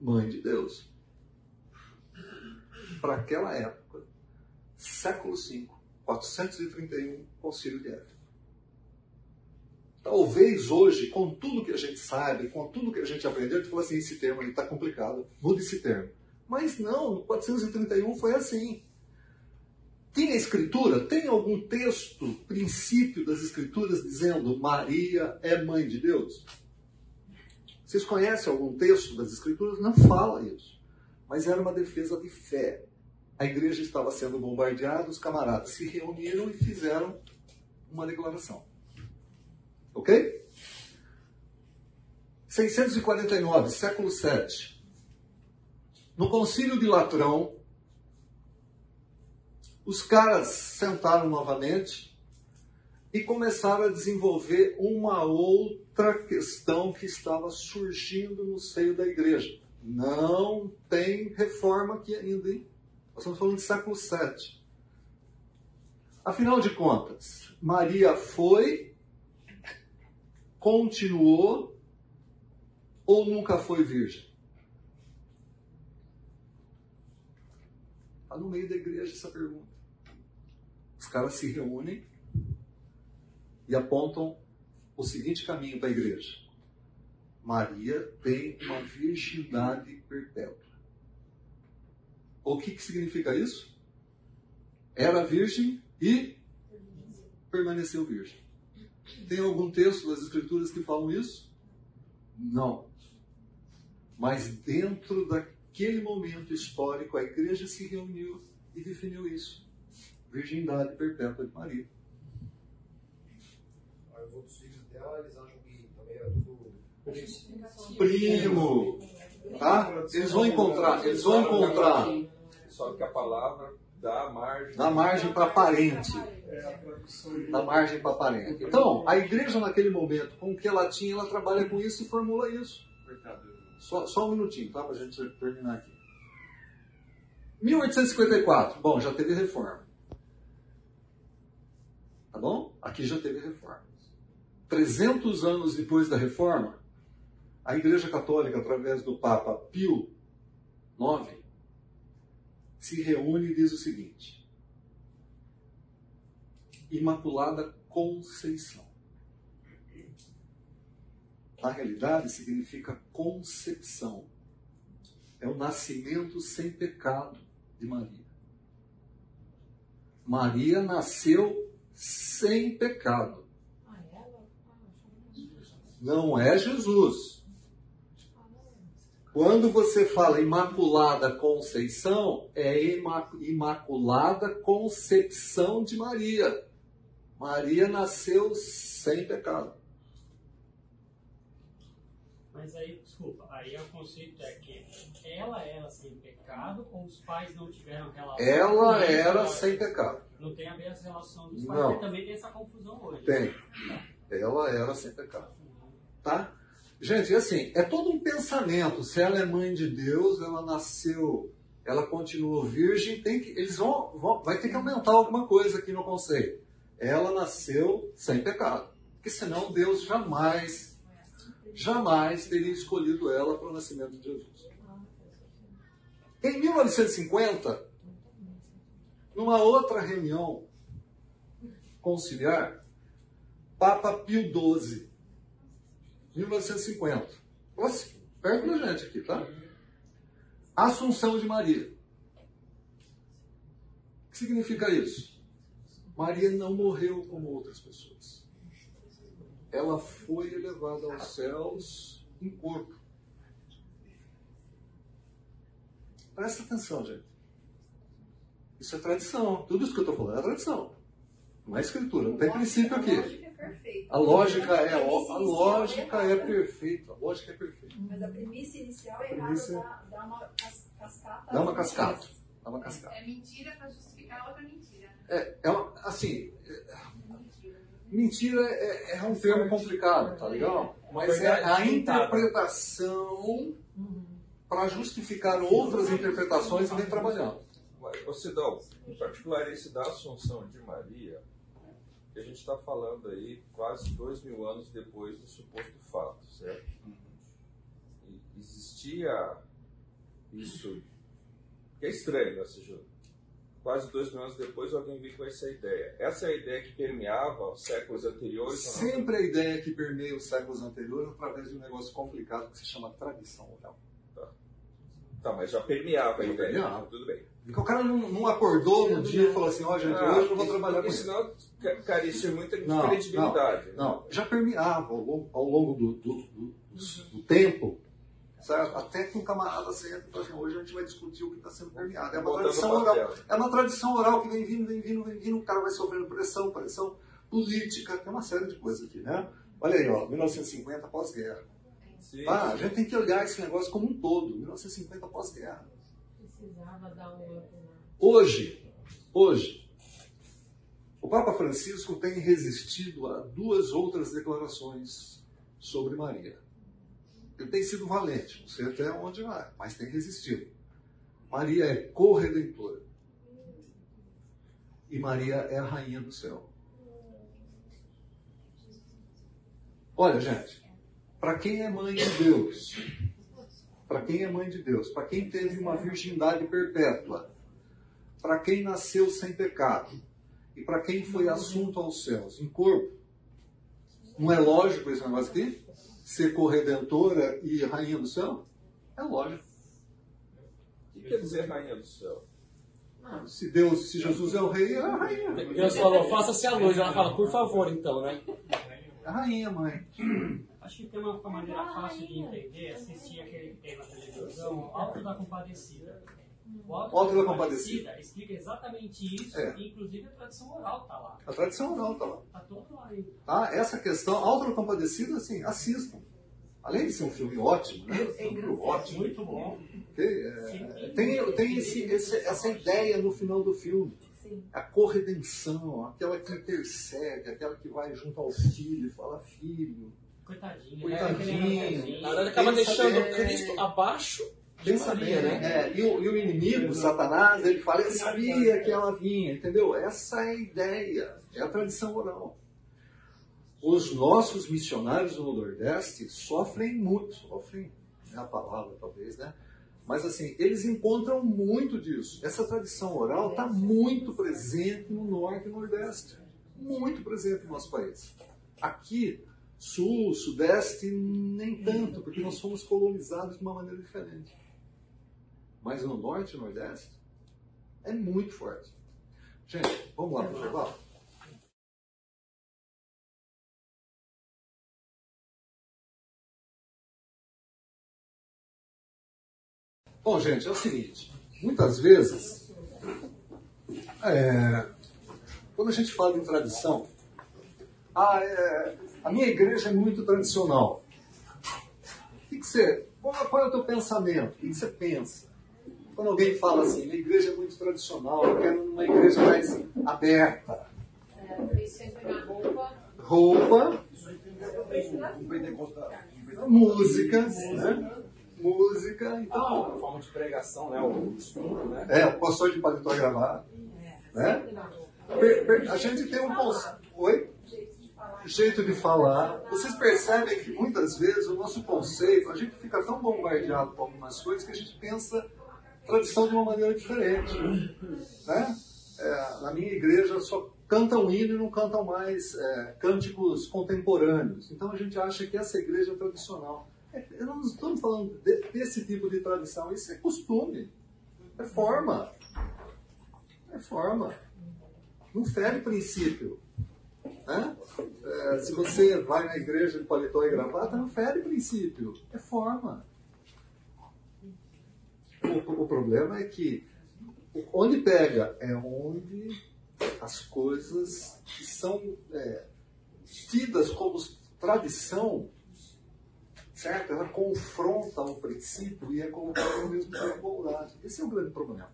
mãe de Deus. Para aquela época, século V, 431, Concílio de Éfeso. Talvez hoje, com tudo que a gente sabe, com tudo que a gente aprendeu, a gente fala assim: esse termo está complicado, muda esse termo. Mas não, no 431 foi assim. Tem a escritura? Tem algum texto, princípio das escrituras dizendo Maria é mãe de Deus? Vocês conhecem algum texto das escrituras? Não fala isso. Mas era uma defesa de fé. A igreja estava sendo bombardeada, os camaradas se reuniram e fizeram uma declaração. Ok? 649, século 7. No concílio de Latrão, os caras sentaram novamente e começaram a desenvolver uma outra questão que estava surgindo no seio da igreja. Não tem reforma aqui ainda, hein? Nós estamos falando de século VII. Afinal de contas, Maria foi, continuou ou nunca foi virgem? Está no meio da igreja essa pergunta. Os caras se reúnem e apontam o seguinte caminho para a igreja: Maria tem uma virgindade perpétua. O que, que significa isso? Era virgem e permaneceu virgem. Tem algum texto das Escrituras que falam isso? Não. Mas dentro da naquele momento histórico, a igreja se reuniu e definiu isso. Virgindade perpétua de Maria. Os outros filhos dela, eles acham que também é tudo primo. Tá? Eles vão encontrar, eles vão encontrar. Só que a palavra dá margem. Dá margem para parente. Dá margem para parente. Então, a igreja naquele momento, com o que ela tinha, ela trabalha com isso e formula isso. Só, só um minutinho, tá? Para a gente terminar aqui. 1854. Bom, já teve reforma. Tá bom? Aqui já teve reforma. 300 anos depois da reforma, a Igreja Católica, através do Papa Pio IX, se reúne e diz o seguinte: Imaculada Conceição na realidade, significa concepção. É o nascimento sem pecado de Maria. Maria nasceu sem pecado. Não é Jesus. Quando você fala Imaculada Conceição, é Imaculada Concepção de Maria. Maria nasceu sem pecado. Mas aí, desculpa, aí o conceito é que ela era sem pecado ou os pais não tiveram relação? Ela Não, era sem pecado. Não tem a ver essa relação dos pais, Não. também tem essa confusão hoje. Tem. Ela era sem pecado. Tá? Gente, assim, é todo um pensamento. Se ela é mãe de Deus, ela nasceu, ela continuou virgem, tem que, eles vão, vão, vai ter que aumentar alguma coisa aqui no conceito. Ela nasceu sem pecado. Porque senão Deus jamais, jamais teria escolhido ela para o nascimento de Jesus. Em 1950, numa outra reunião conciliar, Papa Pio XII, 1950. Nossa, perto da gente aqui, tá? Assunção de Maria. O que significa isso? Maria não morreu como outras pessoas. Ela foi elevada aos céus em corpo. Presta atenção, gente. Isso é tradição. Tudo isso que eu estou falando é tradição. Não é escritura. Não tem princípio aqui. É perfeita. A lógica é, A premissa lógica é perfeita. A lógica é perfeita. Mas a premissa inicial é errada, premissa- dá, dá uma cas- cascata. Dá uma cascata. Dá uma cascata. É mentira pra justificar outra mentira. É, é uma, assim, mentira é, é um termo complicado, tá legal? Mas é a interpretação para justificar outras interpretações e vem trabalhando. Ô Sidão, em particular esse da Assunção de Maria, que a gente está falando aí quase dois mil anos depois do suposto fato, certo? E existia isso, que é estranho, ou seja, quase dois mil anos depois alguém veio com essa ideia. Essa é a ideia que permeava os séculos anteriores? Sempre a ideia que permeia os séculos anteriores através de um negócio complicado que se chama tradição oral. Tá, mas já permeava a ideia, permeava. tudo bem. Porque o cara não, não acordou no dia e falou assim, ó gente, Ah, hoje eu vou trabalhar com isso. senão ca- carecia muita Não, credibilidade. né? Não, já permeava ao longo, ao longo do, do- do- do- do tempo, até que um camarada senta e fala assim, hoje a gente vai discutir o que está sendo permeado. É uma Botando tradição oral. É uma tradição oral que vem vindo, vem vindo, vem vindo, o cara vai sofrendo pressão, pressão política, tem uma série de coisas aqui, né? Olha aí, ó, 1950 pós-guerra. Sim. A gente tem que olhar esse negócio como um todo, 1950 pós-guerra. Precisava dar um. Hoje, hoje, o Papa Francisco tem resistido a duas outras declarações sobre Maria. Ele tem sido valente, não sei até onde vai, mas tem resistido. Maria é corredentora. E Maria é a rainha do céu. Olha, gente, para quem é mãe de Deus, para quem é mãe de Deus, para quem teve uma virgindade perpétua, para quem nasceu sem pecado e para quem foi assunto aos céus em corpo, não é lógico esse negócio aqui? Ser corredentora e rainha do céu? É lógico. O que quer dizer rainha do céu? Se Deus, se Jesus é o rei, é a rainha. Deus falou, faça-se a luz. Ela fala, por favor, então, né? É a rainha, mãe. Acho que tem uma, uma maneira fácil de entender, assistir aquele que tem na televisão, Alto da Compadecida. O Alto da Compadecida. explica exatamente isso, É. e inclusive a tradição oral tá lá. A tradição oral está lá. Tá todo lá ainda. Tá? Essa questão, Alta da Compadecida, assim, assistam. Além de ser um filme ótimo, né? Um filme ótimo. Muito bom. ok? É, tem tem esse- esse- essa ideia no final do filme. Sim. A corredenção, aquela que intercede, aquela que vai junto ao filho e fala, filho, Coitadinho. Coitadinho. Na verdade, acaba Pensa deixando bem. Cristo abaixo de Pensa Maria, bem, né? é, e, o, e o inimigo, Satanás, ele fala, eu sabia que ela vinha, entendeu? Essa é a ideia, é a tradição oral. Os nossos missionários no Nordeste sofrem muito, sofrem, é a palavra talvez, né? Mas assim, eles encontram muito disso. Essa tradição oral está muito presente no Norte e Nordeste. Muito presente no nosso país. Aqui, Sul, Sudeste, nem tanto, porque nós fomos colonizados de uma maneira diferente. Mas no Norte e Nordeste, é muito forte. Gente, vamos lá para o intervalo? Bom, gente, é o seguinte: muitas vezes, é, quando a gente fala em tradição, ah, é, a minha igreja é muito tradicional. você, qual, é o teu pensamento? O que você pensa? Quando alguém fala assim, a igreja é muito tradicional, eu quero uma igreja mais aberta. É, roupa. Roupa, músicas, né? Música, então. A forma de pregação, né? O estudo, né? É, o pastor de paletó e gravata. Né? A gente tem um. Oi? Jeito de falar. Vocês percebem que muitas vezes o nosso conceito, a gente fica tão bombardeado com algumas coisas que a gente pensa tradição de uma maneira diferente. Né? É, na minha igreja só cantam hino e não cantam mais é, cânticos contemporâneos. Então a gente acha que essa igreja é tradicional. É, eu não estamos falando de- desse tipo de tradição, isso é costume, é forma. É forma. Não fere princípio. Né? É, se você vai na igreja de paletó e gravata, não fere princípio. É forma. O, o problema é que onde pega é onde as coisas que são é, tidas como tradição, certo? Ela confronta o princípio e é colocada no mesmo pé de igualdade. Esse é o grande problema.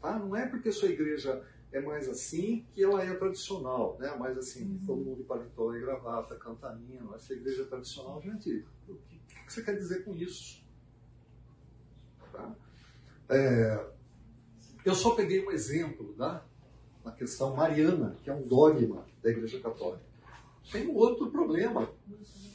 Tá? Não é porque sua igreja é mais assim que ela é tradicional, né? Mais assim, todo mundo de paletó e gravata, cantaninho, essa igreja é tradicional. Gente, o que, o que você quer dizer com isso? Tá? É, eu só peguei um exemplo tá? na questão mariana, que é um dogma da Igreja Católica. Tem um outro problema.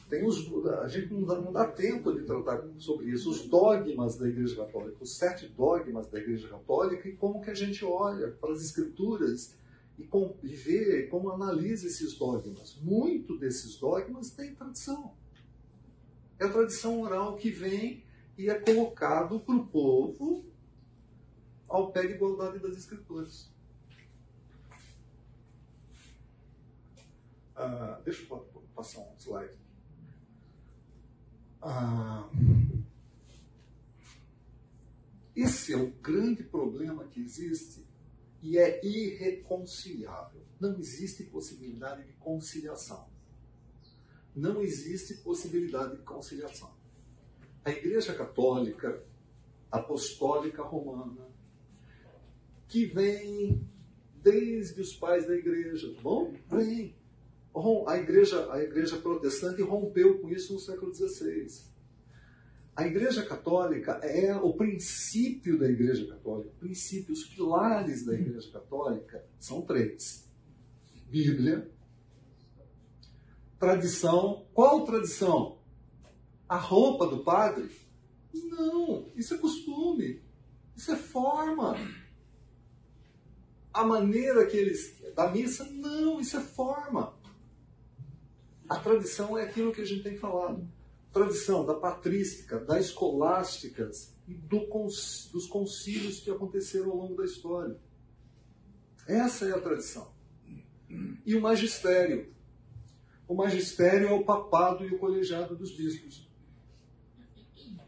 Tem os, a gente não dá, não dá tempo de tratar sobre isso. Os dogmas da Igreja Católica, os sete dogmas da Igreja Católica e como que a gente olha para as Escrituras e, com, e vê como analisa esses dogmas. Muito desses dogmas tem tradição. É a tradição oral que vem e é colocado para o povo ao pé de igualdade das Escrituras. Ah, deixa eu pa- passar um slide. Ah, esse é o grande problema que existe e é irreconciliável. Não existe possibilidade de conciliação. Não existe possibilidade de conciliação. A Igreja Católica Apostólica Romana, que vem desde os pais da Igreja, bom? Vem. A igreja, a igreja protestante rompeu com isso no século XVI. A Igreja Católica é o princípio da Igreja Católica. O princípio, os pilares da Igreja Católica são três: Bíblia, tradição. Qual tradição? A roupa do padre? Não, isso é costume, isso é forma. A maneira que eles. da missa? Não, isso é forma. A tradição é aquilo que a gente tem falado. Tradição da patrística, das escolásticas e do dos concílios que aconteceram ao longo da história. Essa é a tradição. E o magistério. O magistério é o papado e o colegiado dos bispos.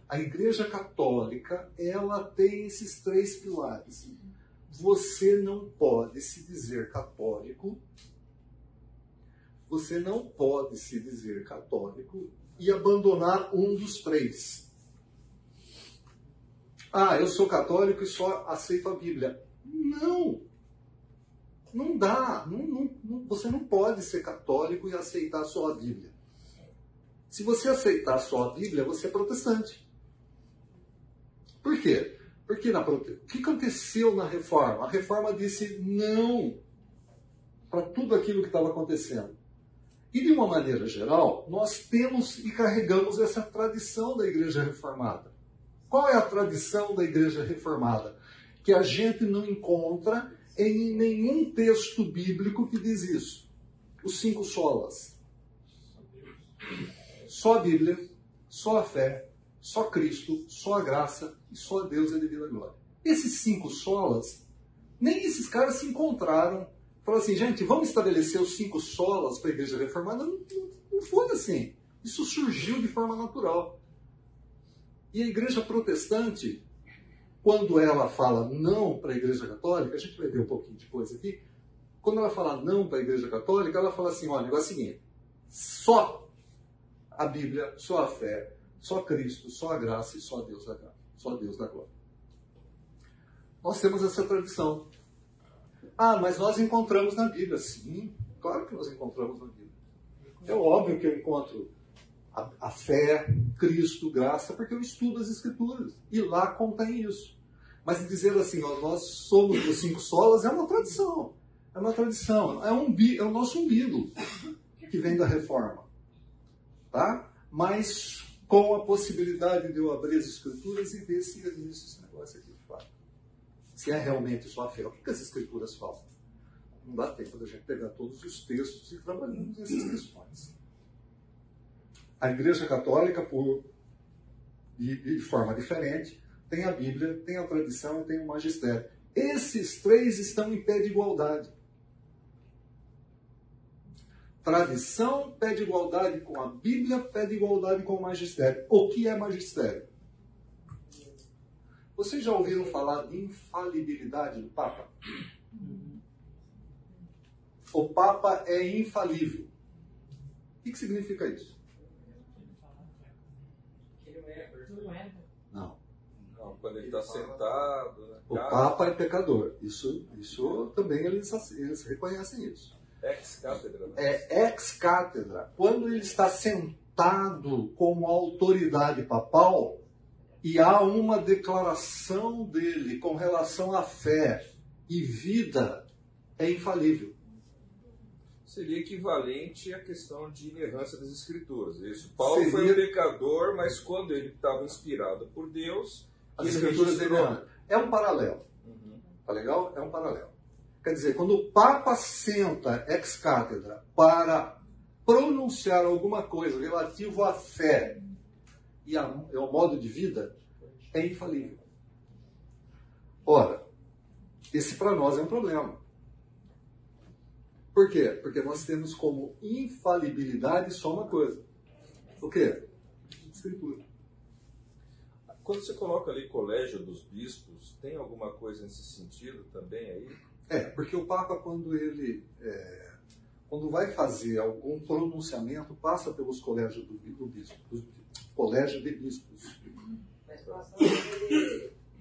A Igreja Católica, ela tem esses três pilares. Você não pode se dizer católico você não pode se dizer católico e abandonar um dos três. Ah, eu sou católico e só aceito a Bíblia. Não! Não dá. Não, não- não- você não pode ser católico e aceitar só a Bíblia. Se você aceitar só a Bíblia, você é protestante. Por quê? Porque na prote... o que aconteceu na reforma? A reforma disse não para tudo aquilo que estava acontecendo. E de uma maneira geral, nós temos e carregamos essa tradição da Igreja Reformada. Qual é a tradição da Igreja Reformada? Que a gente não encontra em nenhum texto bíblico que diz isso. Os cinco solas. Só a Bíblia, só a fé, só Cristo, só a graça e só a Deus é devida glória. Esses cinco solas, nem esses caras se encontraram. Falaram assim, gente, vamos estabelecer os cinco solas para a igreja reformada? Não, não- foi assim. Isso surgiu de forma natural. E a igreja protestante, quando ela fala não para a igreja católica, a gente vai ver um pouquinho depois aqui, quando ela fala não para a igreja católica, ela fala assim, olha, o negócio é o seguinte, só a Bíblia, só a fé, só Cristo, só a graça e só Deus da graça, só Deus da glória. Nós temos essa tradição. Ah, mas nós encontramos na Bíblia. Sim, claro que nós encontramos na Bíblia. É óbvio que eu encontro a, a fé, Cristo, graça, porque eu estudo as Escrituras. E lá contém isso. Mas dizer assim, ó, nós somos os cinco solas é uma tradição. É uma tradição. É, um, é o nosso umbigo que vem da reforma. Tá? Mas com a possibilidade de eu abrir as escrituras e ver se existe esse negócio aqui. Se é realmente só a fé. O que, que as escrituras falam? Não dá tempo da gente pegar todos os textos e trabalharmos essas questões. A Igreja Católica, por, de, de forma diferente, tem a Bíblia, tem a tradição e tem o magistério. Esses três estão em pé de igualdade. Tradição pede igualdade com a Bíblia, pede igualdade com o magistério. O que é magistério? Vocês já ouviram falar de infalibilidade do Papa? O Papa é infalível. O que, que significa isso? Não. Não, quando ele está sentado. Né? O Papa é pecador. Isso, isso também eles, eles reconhecem isso. Ex-cátedra. Né? É ex-cátedra. Quando ele está sentado como autoridade papal e há uma declaração dele com relação à fé e vida, é infalível. Seria equivalente à questão de inerrância das escrituras. Isso. Paulo Seria... foi um pecador, mas quando ele estava inspirado por Deus, as escrituras dele é um paralelo. Uhum. Tá legal? É um paralelo. Quer dizer, quando o Papa senta ex cátedra para pronunciar alguma coisa relativo à fé e ao modo de vida, é infalível. Ora, esse para nós é um problema. Por quê? Porque nós temos como infalibilidade só uma coisa. O quê? Escritura. Quando você coloca ali colégio dos bispos, tem alguma coisa nesse sentido também aí? É, porque o Papa, quando ele é, quando vai fazer algum pronunciamento, passa pelos colégios do, do bispo, do colégio de bispos.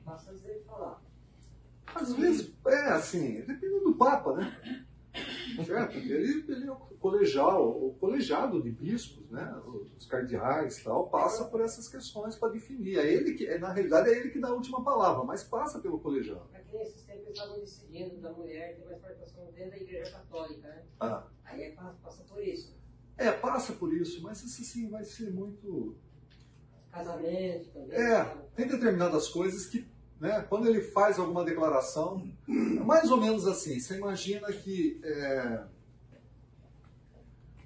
Mas dele falar. Às vezes, é assim, depende do Papa, né? Certo? Ele, ele é o colegial, o colegiado de bispos, né? os cardeais tal, passa por essas questões para definir. É ele que, na realidade, é ele que dá a última palavra, mas passa pelo colegiado. É que nesses tempos estavam decidindo da mulher ter mais participação dentro da igreja católica, né? Ah. Aí é, passa por isso. É, passa por isso, mas isso sim vai ser muito. Casamento também. É, tem determinadas coisas que né? Quando ele faz alguma declaração, mais ou menos assim, você imagina que. É...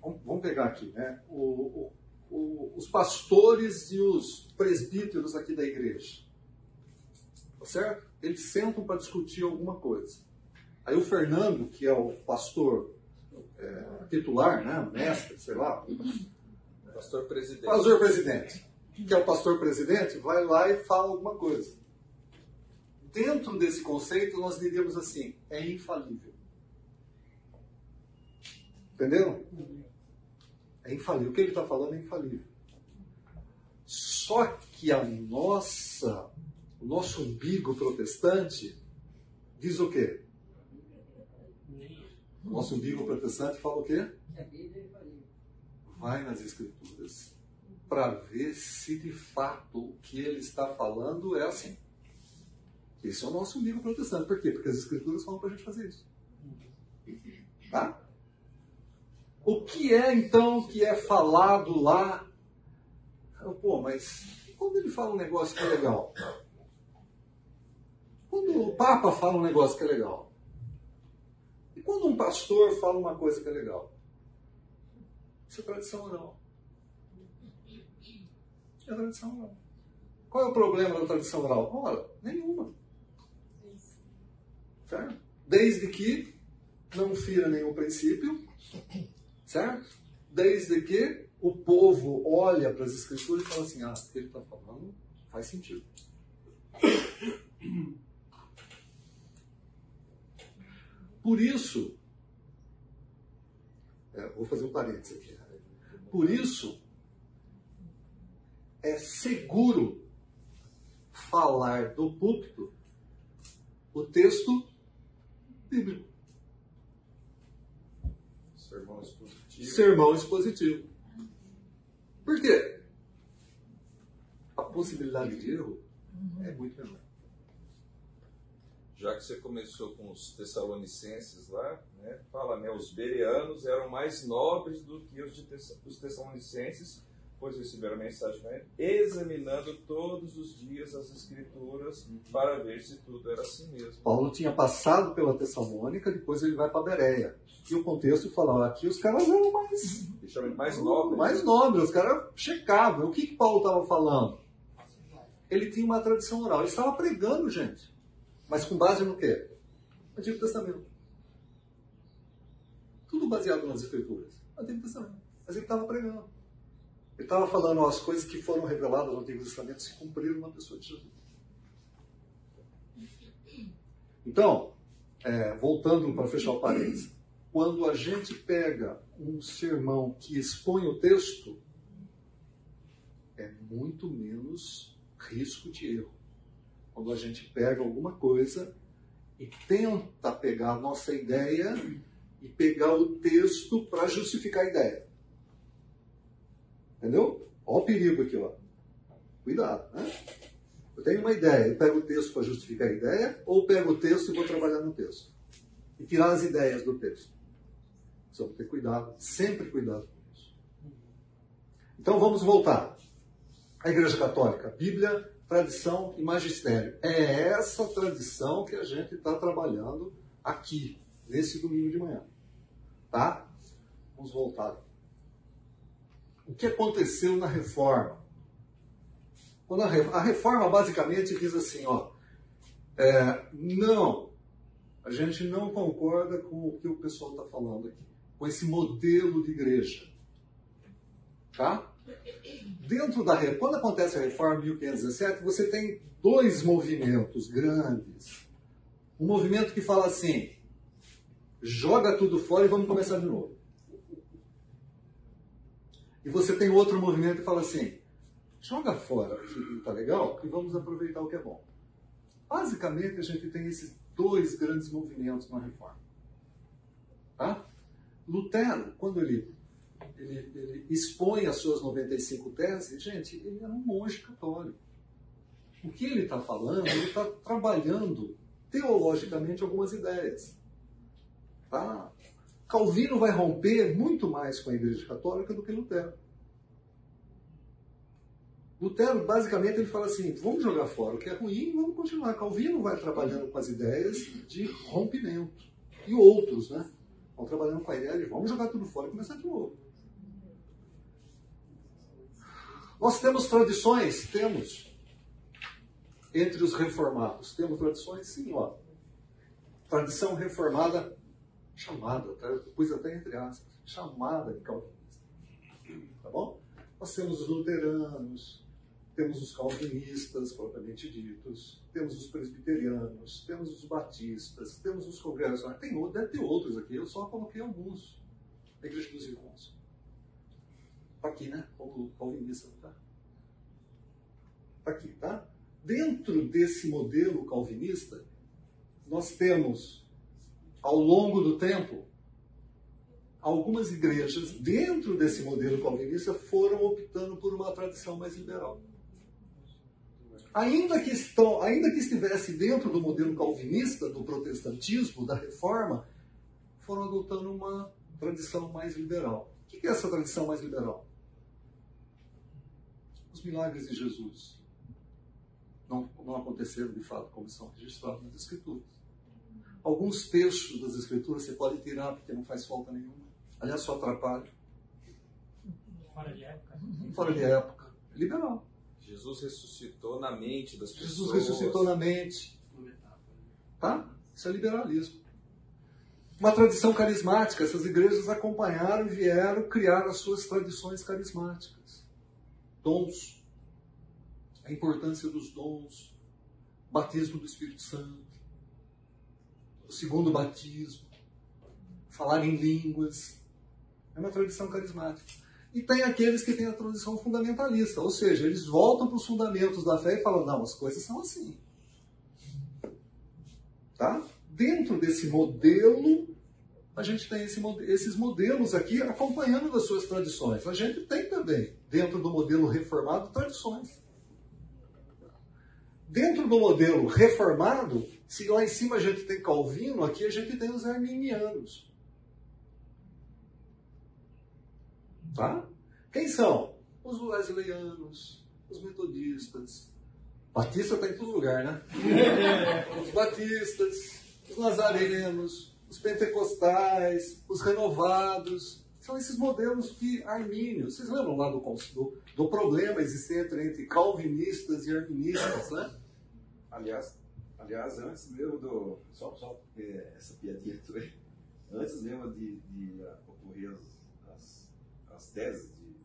Vamos pegar aqui, né? O, o, o, os pastores e os presbíteros aqui da igreja. Tá certo? Eles sentam para discutir alguma coisa. Aí o Fernando, que é o pastor é, titular, né? mestre, sei lá. Pastor presidente. Pastor presidente. Que é o pastor presidente, vai lá e fala alguma coisa dentro desse conceito, nós diríamos assim: é infalível. Entendeu? É infalível. O que ele está falando é infalível. Só que a nossa, o nosso umbigo protestante diz o quê? O nosso umbigo protestante fala o quê? Vai nas escrituras para ver se de fato o que ele está falando é assim. Esse é o nosso livro protestante. Por quê? Porque as escrituras falam para a gente fazer isso. Tá? O que é então que é falado lá? Pô, mas quando ele fala um negócio que é legal? Quando o Papa fala um negócio que é legal? E quando um pastor fala uma coisa que é legal? Isso é tradição oral. É tradição oral. Qual é o problema da tradição oral? Ora, nenhuma. Certo? Desde que não fira nenhum princípio, certo? Desde que o povo olha para as escrituras e fala assim, ah, o que ele está falando faz sentido. Por isso, é, vou fazer um parênteses aqui. Por isso é seguro falar do púlpito o texto bíblico. Sermão expositivo. Sermão expositivo. Por quê? A possibilidade de erro é muito menor. Já que você começou com os tessalonicenses lá, né, fala, né, os bereanos eram mais nobres do que os, de os tessalonicenses, pois receberam a mensagem, né, examinando todos os dias as escrituras para ver se tudo era assim mesmo. Paulo tinha passado pela Tessalônica, depois ele vai para Bereia. E o contexto fala, aqui os caras eram mais, ele mais nobre. mais nobres, os caras checavam. O que, que Paulo estava falando? Ele tinha uma tradição oral, ele estava pregando, gente. Mas com base no quê? Antigo Testamento. Tudo baseado nas Escrituras. Antigo Testamento. Mas ele estava pregando. Ele estava falando, as coisas que foram reveladas no Antigo Testamento se cumpriram na pessoa de Jesus. Então, é, voltando para fechar o parênteses, quando a gente pega um sermão que expõe o texto, é muito menos risco de erro. Quando a gente pega alguma coisa e tenta pegar a nossa ideia e pegar o texto para justificar a ideia. Entendeu? Olha o perigo aqui, ó. Cuidado, né? Eu tenho uma ideia, eu pego o texto para justificar a ideia, ou pego o texto e vou trabalhar no texto. E tirar as ideias do texto. Precisamos ter cuidado, sempre cuidado com isso. Então vamos voltar. A Igreja Católica, Bíblia, tradição e magistério. É essa tradição que a gente está trabalhando aqui, nesse domingo de manhã. Tá? Vamos voltar. O que aconteceu na reforma? A, re- a reforma basicamente diz assim, ó, é, não, a gente não concorda com o que o pessoal está falando aqui, com esse modelo de igreja. Tá? Dentro da quando acontece a reforma em 1517, você tem dois movimentos grandes. Um movimento que fala assim: joga tudo fora e vamos começar de novo. E você tem outro movimento que fala assim: joga fora o que não está legal e vamos aproveitar o que é bom. Basicamente, a gente tem esses dois grandes movimentos na reforma. Tá? Lutero, quando ele, ele, ele expõe as suas 95 teses, gente, ele era um monge católico. O que ele está falando, ele está trabalhando teologicamente algumas ideias. Tá? Calvino vai romper muito mais com a Igreja Católica do que Lutero. Lutero, basicamente, ele fala assim: vamos jogar fora o que é ruim, vamos continuar. Calvino vai trabalhando com as ideias de rompimento. E outros, né? Vão trabalhando com a ideia de vamos jogar tudo fora e começar de novo. Nós temos tradições? Temos. Entre os reformados. Temos tradições? Sim, ó. Tradição reformada chamada, tá? pus até entre aspas, chamada de calvinista. Tá bom? Nós temos os luteranos, temos os calvinistas, propriamente ditos, temos os presbiterianos, temos os batistas, temos os congregacionais. Tem deve ter outros aqui, eu só coloquei alguns. A Igreja dos Irmãos. Está aqui, né? Como calvinista, não tá? Está aqui, tá? Dentro desse modelo calvinista, nós temos, ao longo do tempo, algumas igrejas dentro desse modelo calvinista foram optando por uma tradição mais liberal. Ainda que, estão, ainda que estivesse dentro do modelo calvinista, do protestantismo, da reforma, foram adotando uma tradição mais liberal. O que é essa tradição mais liberal? Os milagres de Jesus não, não aconteceram de fato como são registrados nas Escrituras. Alguns textos das Escrituras você pode tirar porque não faz falta nenhuma. Aliás, só atrapalha. Fora de época. Fora de época. Liberal. Jesus ressuscitou na mente das pessoas. Jesus ressuscitou na mente. Tá? Isso é liberalismo. Uma tradição carismática. Essas igrejas acompanharam e vieram criar as suas tradições carismáticas. Dons. A importância dos dons. Batismo do Espírito Santo. O segundo batismo. Falar em línguas. É uma tradição carismática. E tem aqueles que têm a tradição fundamentalista, ou seja, eles voltam para os fundamentos da fé e falam: não, as coisas são assim. Tá? Dentro desse modelo, a gente tem esse, esses modelos aqui acompanhando das suas tradições. A gente tem também, dentro do modelo reformado, tradições. Dentro do modelo reformado, se lá em cima a gente tem Calvino, aqui a gente tem os arminianos. Tá? Quem são? Os wesleyanos, os metodistas. Batista está em todo lugar, né? os batistas, os nazarenos, os pentecostais, os renovados. São esses modelos que armínios. Vocês lembram lá do, do, do problema existente entre calvinistas e arministas, né? Aliás, aliás, antes mesmo do. Só, só porque essa piadinha aí. Antes mesmo de, de ocorrer as, as teses de.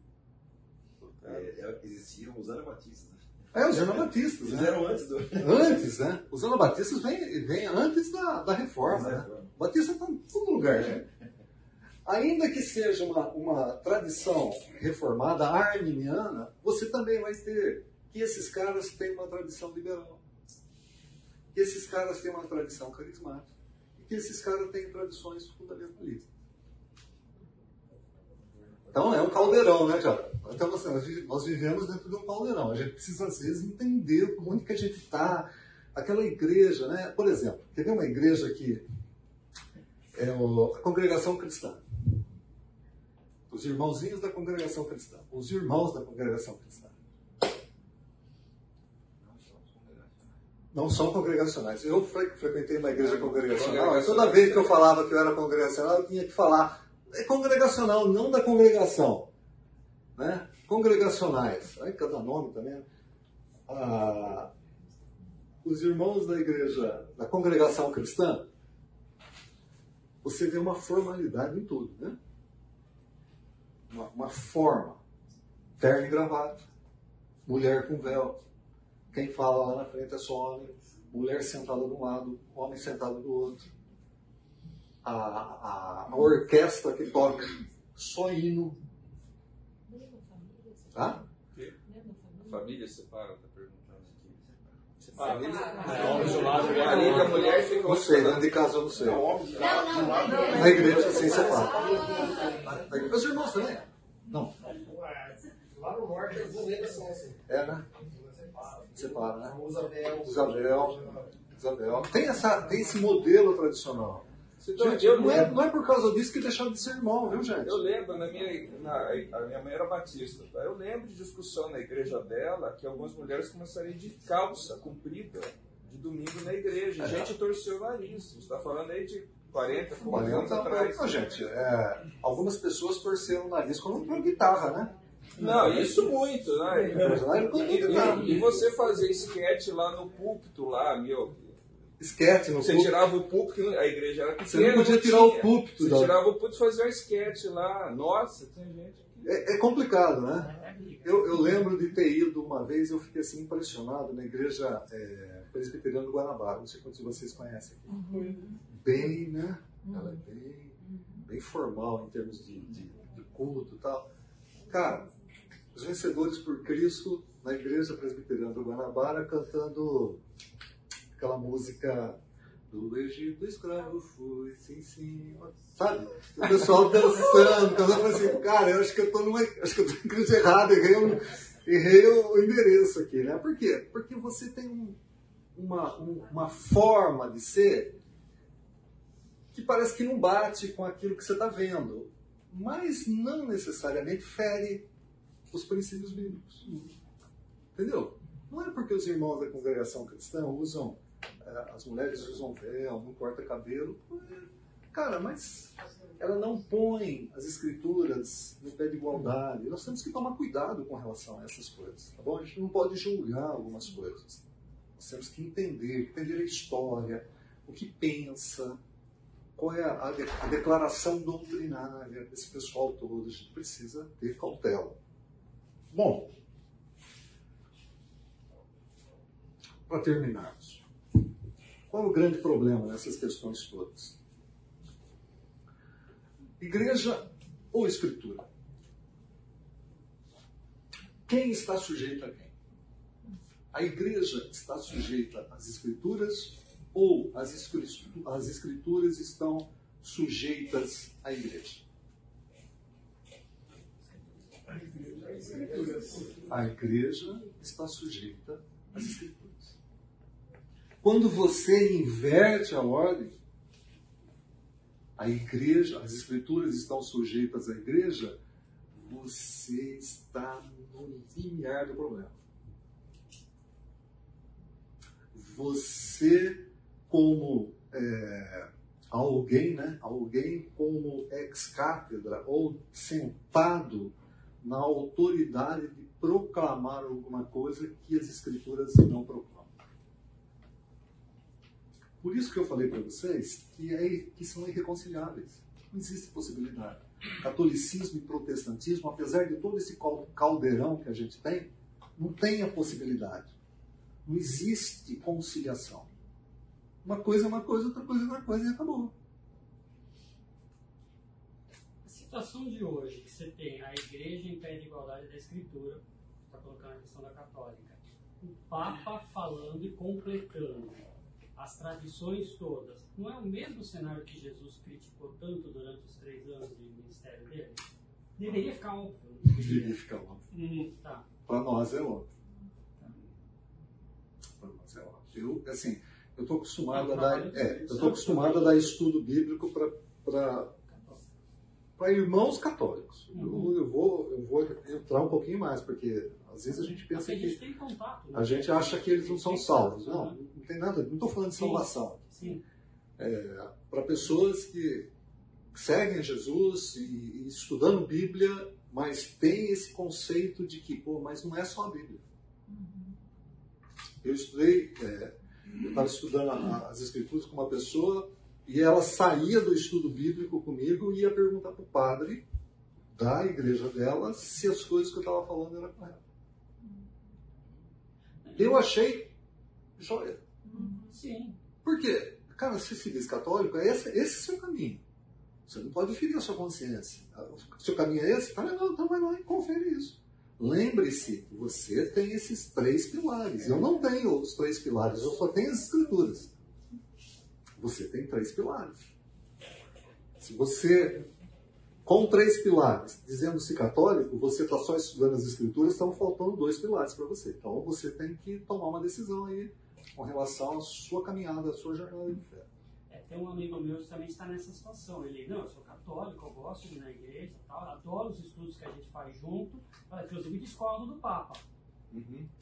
É, é existiam os anabatistas. É, os anabatistas. Né? Fizeram antes do. Antes, né? Os anabatistas vêm, vêm antes da, da reforma. Né? O Batista está em todo lugar, né? Ainda que seja uma, uma tradição reformada arminiana, você também vai ter que esses caras têm uma tradição liberal. Que esses caras têm uma tradição carismática. E que esses caras têm tradições fundamentalistas. Então é um caldeirão, né, Tiago? Então assim, nós vivemos dentro de um caldeirão. A gente precisa, às vezes, entender onde que a gente está. Aquela igreja, né? Por exemplo, ver uma igreja que é a congregação cristã. Os irmãozinhos da congregação cristã. Os irmãos da congregação cristã. Não são congregacionais. Eu frequentei uma igreja congregacional, e toda vez que eu falava que eu era congregacional, eu tinha que falar é congregacional, não da congregação. Né? Congregacionais. Aí cada nome também. Ah, os irmãos da igreja, da congregação cristã, você vê uma formalidade em tudo, né? Uma, uma forma. Terno e gravata. Mulher com véu. Quem fala lá na frente é só homem. Mulher sentada de um lado, homem sentado do outro a, a, a orquestra que toca só hino. A família separa, está perguntando aqui. Separa. Família, marido, a mulher fica. Não sei, dentro de casa eu não sei. Não, não, Na igreja sim separa. Meus irmãos também? Não. Lá no norte as bonecas são assim. É, né? Separa, né? Usa véu. Usa véu. Usa véu. Tem, essa, tem esse modelo tradicional. Então, gente, não, é, não é por causa disso que deixaram de ser irmão, viu, gente? eu lembro, na minha, na, a minha mãe era batista, tá? eu lembro de discussão na igreja dela que algumas mulheres começaram de calça comprida de domingo na igreja. A gente torceu o nariz. Você está falando aí de 40, 40 anos atrás. Não, gente, é, algumas pessoas torceram o nariz quando entrou guitarra, né? Não, isso muito, né? E, e, e você fazer esquete lá no púlpito, lá, meu, esquete no Você púlpito. tirava o púlpito, a igreja era pequena. Você não podia tirar tinha. o púlpito. Você tirava o púlpito e fazia um esquete lá. Nossa, tem gente. É, é complicado, né? Eu, eu lembro de ter ido uma vez, eu fiquei assim impressionado na igreja é, presbiteriana do Guanabara. Não sei quantos de vocês conhecem aqui. Bem, né? Ela é bem, bem formal em termos de, de, de culto e tal. Cara, os vencedores por Cristo na igreja presbiteriana do Guanabara cantando aquela música do Egito escravo fui, sim, sim, sabe? O pessoal dançando, cantando, eu assim, cara, eu acho que eu tô numa, acho que eu tô na igreja errada, errei, um- errei o endereço aqui, né? Por quê? Porque você tem um- uma, um- uma forma de ser que parece que não bate com aquilo que você está vendo, mas não necessariamente fere os princípios bíblicos. Entendeu? Não é porque os irmãos da congregação cristã usam, eh, as mulheres usam véu, não corta cabelo. Cara, mas ela não põe as escrituras no pé de igualdade. Nós temos que tomar cuidado com relação a essas coisas, tá bom? A gente não pode julgar algumas coisas. Nós temos que entender, entender a história, o que pensa, qual é a, a declaração doutrinária desse pessoal todo. A gente precisa ter cautela. Bom, para terminarmos, qual é o grande problema nessas questões todas? Igreja ou Escritura? Quem está sujeito a quem? A igreja está sujeita às escrituras ou as escritu- as escrituras estão sujeitas à igreja? A igreja está sujeita às escrituras. Quando você inverte a ordem, a igreja, as escrituras estão sujeitas à igreja, você está no limiar do problema. Você, como é, alguém, né? Alguém como ex-cátedra ou sentado na autoridade de proclamar alguma coisa que as escrituras não proclamam. Por isso que eu falei para vocês que, é, que são irreconciliáveis. Não existe possibilidade. Catolicismo e protestantismo, apesar de todo esse cal- caldeirão que a gente tem, não tem a possibilidade. Não existe conciliação. Uma coisa é uma coisa, outra coisa é outra coisa e acabou. A situação de hoje, que você tem a igreja em pé de igualdade da escritura, está colocando a questão da católica, o Papa falando e completando as tradições todas, não é o mesmo cenário que Jesus criticou tanto durante os três anos de ministério dele? Deveria ficar óbvio. Deveria ficar óbvio. Hum, tá. Para nós é óbvio. Para nós é óbvio. Eu, assim, eu estou acostumado a dar, é, eu tô acostumado a dar estudo bíblico para para irmãos católicos. Eu, eu vou eu vou entrar um pouquinho mais porque às vezes a gente pensa a gente que contato. né? a gente acha que eles não são salvos. Não, não tem nada. Não estou falando de salvação. Sim. É, para pessoas que seguem Jesus e, e estudando Bíblia, mas tem esse conceito de que, pô, mas não é só a Bíblia. Eu estudei, é, eu estava estudando a- as Escrituras com uma pessoa e ela saía do estudo bíblico comigo e ia perguntar para o padre da igreja dela se as coisas que eu estava falando eram corretas. Eu achei joia. Sim. Por quê? Cara, se se diz católico, é esse, esse é o seu caminho. Você não pode ferir a sua consciência. O seu caminho é esse? Fala, não, então vai lá e confere isso. Lembre-se você tem esses três pilares. Eu não tenho os três pilares, eu só tenho as escrituras. Você tem três pilares. Se você, com três pilares, dizendo-se católico, você está só estudando as escrituras, estão faltando dois pilares para você. Então você tem que tomar uma decisão aí com relação à sua caminhada, à sua jornada de fé. É, tem um amigo meu que também está nessa situação. Ele, não, eu sou católico, eu gosto de ir na igreja, tal, adoro os estudos que a gente faz junto, ah, inclusive discordo do Papa.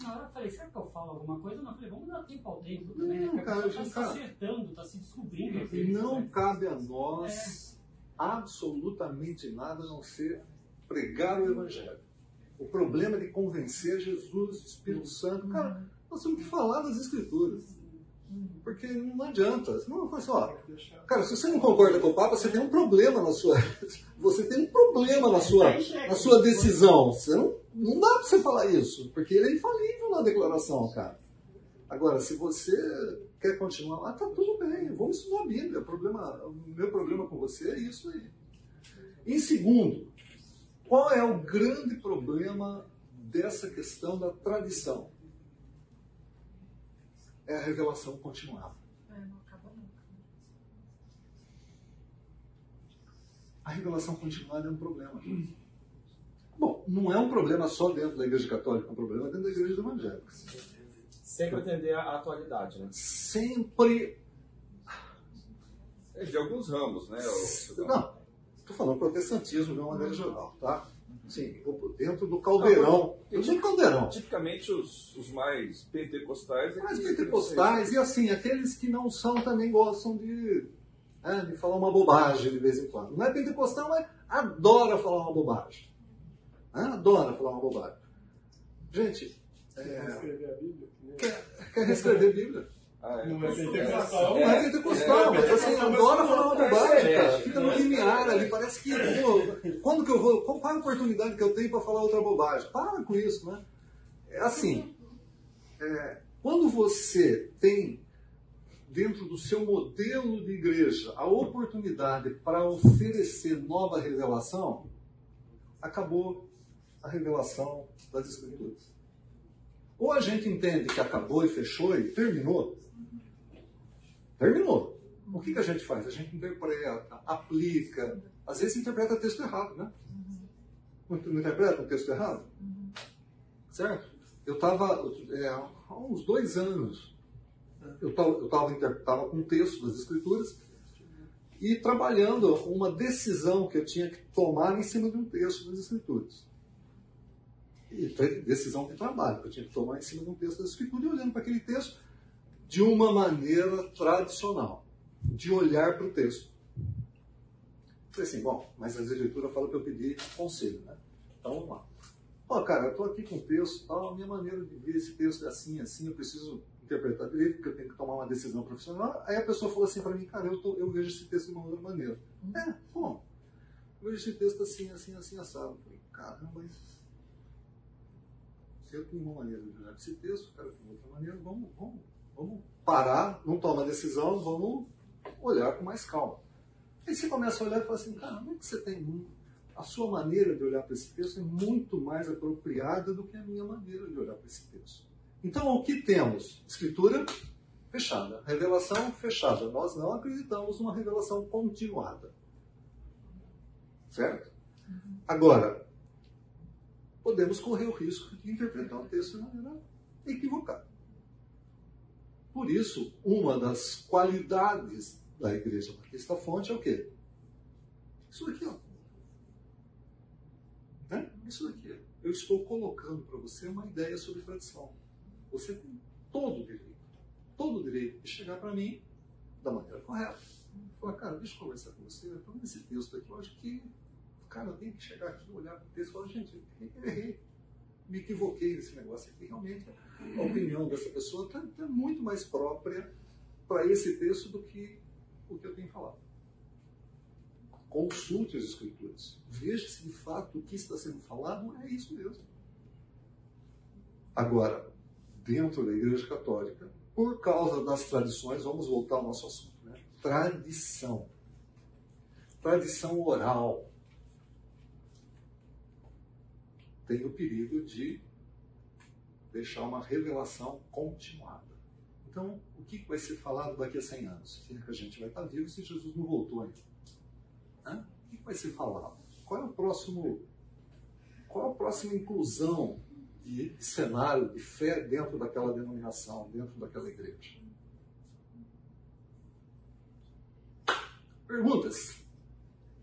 Na hora eu falei, será que eu falo alguma coisa? Não, eu falei, vamos dar tempo ao tempo também, né? Não, a cara, pessoa está se acertando, está se descobrindo. E não né? cabe a nós absolutamente nada a não ser pregar o Evangelho. O problema de convencer Jesus, Espírito Santo, cara, nós temos que falar das Escrituras. Porque não adianta. Não, fala assim, ó, cara, se você não concorda com o Papa, você tem um problema na sua. Você tem um problema na sua, na sua decisão. Você não, não dá para você falar isso, porque ele é infalível na declaração, cara. Agora, se você quer continuar lá, tá tudo bem, vamos estudar a Bíblia. O, problema, o meu problema com você é isso aí. Em segundo, qual é o grande problema dessa questão da tradição? É a revelação continuada. É, não acaba nunca. A revelação continuada é um problema. Bom, não é um problema só dentro da Igreja Católica, é um problema dentro da Igreja Evangélica. Sempre atender à atualidade, né? Sempre. É de alguns ramos, né? Não, estou falando protestantismo de uma maneira geral, tá? Sim, dentro do caldeirão. Eu digo caldeirão. Tipicamente os, os mais pentecostais. é que- pentecostais e assim, aqueles que não são também gostam de, né, de falar uma bobagem de vez em quando. Não é pentecostal, mas adora falar uma bobagem. Né? Adora falar uma bobagem. Gente, é, escrever a Bíblia? né? quer, quer reescrever a Bíblia. Ah, é. Não é pentecostal. Não é pentecostal, mas assim, adora falar uma bobagem, é, cara. é, Fica é, no é, limiar é. ali, parece que, pô, quando que eu vou, qual, qual a oportunidade que eu tenho para falar outra bobagem? Para com isso, né? É assim, é, quando você tem dentro do seu modelo de igreja a oportunidade para oferecer nova revelação, acabou a revelação das Escrituras. Ou a gente entende que acabou e fechou e terminou. Terminou. O que, que a gente faz? A gente interpreta, aplica. Às vezes interpreta texto errado, né? Não, não interpreta o texto errado? Certo? Eu estava, é, há uns dois anos, eu estava com um texto das Escrituras e trabalhando uma decisão que eu tinha que tomar em cima de um texto das Escrituras. E decisão de trabalho que eu tinha que tomar em cima de um texto das Escrituras e olhando para aquele texto de uma maneira tradicional, de olhar para o texto. Falei assim, bom, mas a escritura fala que eu pedi conselho, né? Então vamos lá. Pô, cara, eu estou aqui com o texto, tal, a minha maneira de ver esse texto é assim, assim, eu preciso interpretar direito, porque eu tenho que tomar uma decisão profissional. Aí a pessoa falou assim para mim, cara, eu, tô, eu vejo esse texto de uma outra maneira. É, bom, eu vejo esse texto assim, assim, assim, assado. Eu falei, caramba, mas se eu tenho uma maneira de olhar esse texto, o cara tem outra maneira, vamos, vamos, vamos parar, não toma decisão, vamos olhar com mais calma. Aí você começa a olhar e fala assim, cara, como é que você tem a sua maneira de olhar para esse texto é muito mais apropriada do que a minha maneira de olhar para esse texto. Então, o que temos? Escritura fechada, revelação fechada. Nós não acreditamos numa revelação continuada. Certo? Agora, podemos correr o risco de interpretar o texto de maneira equivocada. Por isso, uma das qualidades da Igreja Batista Fonte é o quê? Isso aqui, ó. Né? Isso aqui. Eu estou colocando para você uma ideia sobre tradição. Você tem todo o direito, todo o direito de chegar para mim da maneira correta. Falar, cara, deixa eu conversar com você. Então, nesse texto aqui, eu acho que, cara, eu tenho que chegar aqui, olhar para o texto e falar, gente, errei. Me equivoquei nesse negócio aqui. Realmente, a opinião dessa pessoa está tá muito mais própria para esse texto do que o que eu tenho falado. Consulte as Escrituras. Veja se de fato o que está sendo falado é isso mesmo. Agora, dentro da Igreja Católica, por causa das tradições, vamos voltar ao nosso assunto, né? Tradição. Tradição oral. Tem o perigo de deixar uma revelação continuada. Então, o que vai ser falado daqui a 100 anos? Se a gente vai estar vivo se Jesus não voltou ainda. Hã? O que vai ser falado? Qual é o próximo, qual é a próxima inclusão de, de cenário de fé dentro daquela denominação, dentro daquela igreja? Perguntas?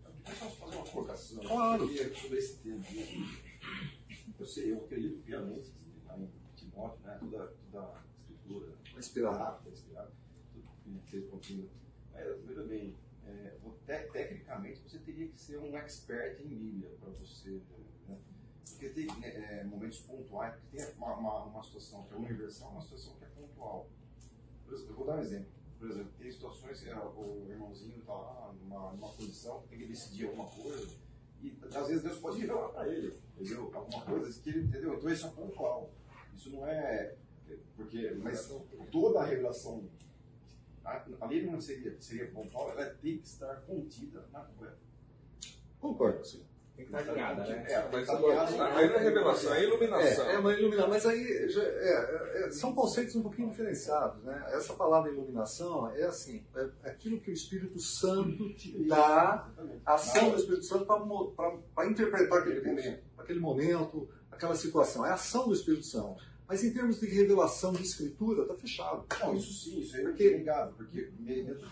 Eu posso fazer uma colocação Claro. sobre esse tema. Eu sei, eu acredito piamente lá em Timóteo, né, toda, toda a escritura Inspirado. rápida, inspirada, tudo que fez. Mas, veja bem, é, te- tecnicamente você teria que ser um expert em Bíblia para você. Né? Porque tem né, é, momentos pontuais, porque tem uma, uma, uma situação que é universal uma situação que é pontual. Por exemplo, eu vou dar um exemplo. Por exemplo, tem situações que ah, o irmãozinho está lá numa, numa posição, tem que decidir alguma coisa, e às vezes Deus pode revelar para ele, entendeu? Alguma coisa que ele, entendeu? Então isso é pontual. Isso não é. Porque, mas toda a revelação ali não seria, seria pontual, ela tem que estar contida na Bíblia. Concordo, sim. Né? É, mas Tá aí não é revelação, é iluminação. É, é uma iluminação, mas aí já- é, é, é, são conceitos um pouquinho diferenciados. Né? Essa palavra iluminação é assim, é aquilo que o Espírito Santo te dá, a ação do Espírito Santo para interpretar aquele momento, aquele momento, aquela situação. É a ação do Espírito Santo. Mas em termos de revelação de escritura, está fechado. Não, isso sim, isso aí Porque- tô ligado, porque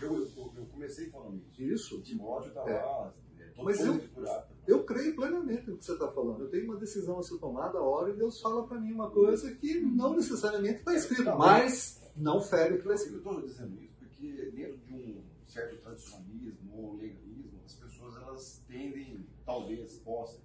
eu, eu, eu comecei falando isso. Isso. O Timóteo está É. lá, é, Mas eu- escriturado. Eu creio plenamente no que você está falando. Eu tenho uma decisão a ser tomada a hora e Deus fala para mim uma coisa que não necessariamente está escrito, mas não fere o que está Eu escrito. estou dizendo isso porque dentro de um certo tradicionalismo ou legalismo, as pessoas elas tendem, talvez possam,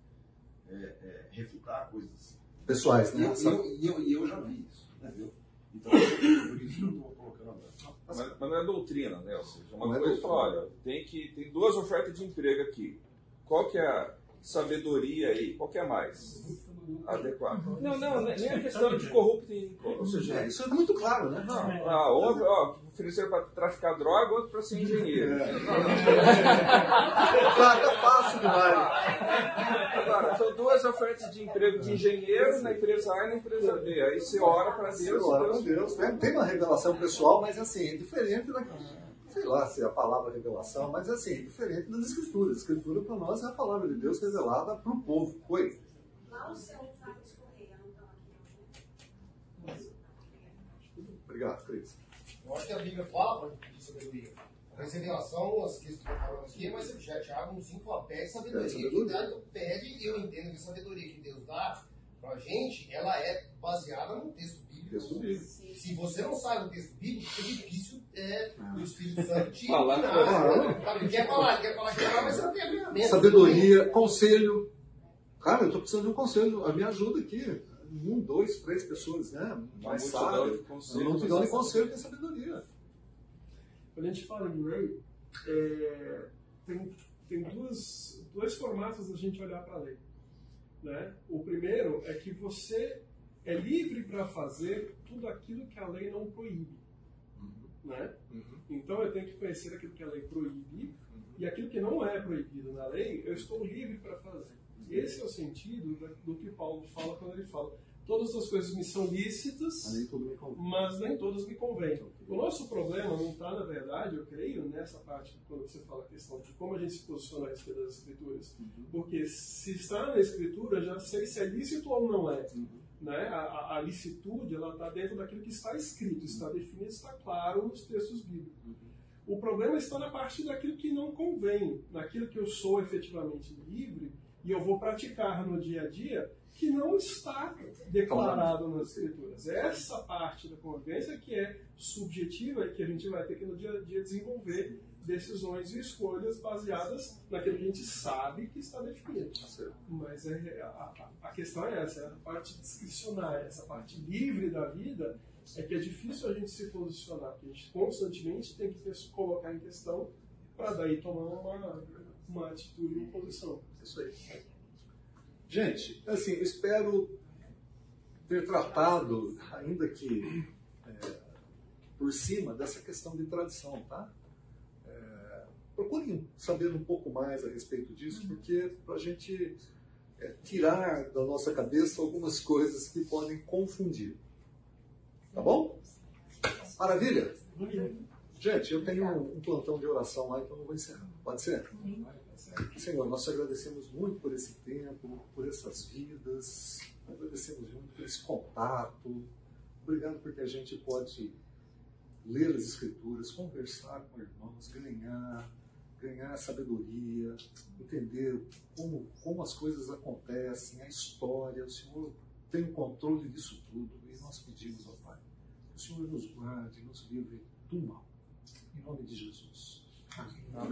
é, é, refutar coisas. Pessoais, E né? eu, e eu, e eu, e eu já vi isso, entendeu? Então, por isso que eu estou colocando. Mas, mas não é doutrina, né? Ou seja, uma Não é coisa é doutrina. olha, tem, que, tem duas ofertas de emprego aqui. Qual que é a sabedoria aí? Qual que é a mais adequada? Não, não, nem a questão de corrupto, ou seja, É, isso é muito claro, né? não, ah, outro, ó, ofereceram para traficar droga, outro para ser engenheiro. Tá, tá fácil demais. Agora, são duas ofertas de emprego de engenheiro na empresa A e na empresa B. Aí você ora para Deus. Você ora para Deus. né? Tem uma revelação pessoal, mas assim, é diferente da. Sei lá se é a palavra revelação, mas assim, é diferente das escrituras. A escritura para nós é a palavra de Deus revelada para o povo. Oi. Lá o Correia não estão aqui, Obrigado, Cris. Eu acho que a Bíblia fala de sabedoria. Mas revelação, as que estão falando aqui, mas já Tiago 5 fala, pede sabedoria. Pede sabedoria. Então, pede, e eu entendo que a sabedoria que Deus dá pra gente, ela é baseada no texto. Texto bíblico. Se você não sabe o texto bíblico, é difícil é, o Espírito Santo te Falar. Ele quer falar, ele quer falar, quer falar, mas você não tem alinhamento. Sabedoria, conselho. Cara, eu estou precisando de um conselho. Me ajuda aqui. Um, dois, três pessoas, né? Mais sábio. Uma multidão de mas- conselho tem sabedoria. Quando a gente fala em lei, é, tem, tem duas, dois formatos da gente olhar para a lei. Né? O primeiro é que você é livre para fazer tudo aquilo que a lei não proíbe. Né? Então eu tenho que conhecer aquilo que a lei proíbe e aquilo que não é proibido na lei, eu estou livre para fazer. Esse é o sentido do que Paulo fala quando ele fala: todas as coisas me são lícitas, mas nem todas me convêm. O nosso problema não está, na verdade, eu creio, nessa parte, quando você fala a questão de como a gente se posiciona a respeito das escrituras. Porque se está na escritura, já sei se é lícito ou não é. Né? A, a, licitude ela está dentro daquilo que está escrito, está definido, está claro nos textos bíblicos. O problema está na parte daquilo que não convém, naquilo que eu sou efetivamente livre e eu vou praticar no dia a dia, que não está declarado nas escrituras. Essa parte da convivência que é subjetiva e que a gente vai ter que no dia a dia desenvolver decisões e escolhas baseadas naquilo que a gente sabe que está definido. Mas é, a, a- a questão é essa, é a parte discricionária, essa parte livre da vida é que é difícil a gente se posicionar, porque a gente constantemente tem que ter- colocar em questão para daí tomar uma, uma atitude, uma posição. Isso aí. Gente, assim, espero ter tratado, ainda que é, por cima, dessa questão de tradição, tá? Procurem saber um pouco mais a respeito disso, porque para a gente é, tirar da nossa cabeça algumas coisas que podem confundir. Tá bom? Maravilha? Gente, eu tenho um, um plantão de oração lá, então eu vou encerrar. Pode ser? Senhor, nós te agradecemos muito por esse tempo, por essas vidas, agradecemos muito por esse contato. Obrigado porque a gente pode ler as Escrituras, conversar com irmãos, ganhar, ganhar sabedoria, entender como, como as coisas acontecem, a história. O Senhor tem o controle disso tudo e nós pedimos, ó Pai, que o Senhor nos guarde, nos livre do mal. Em nome de Jesus. Amém.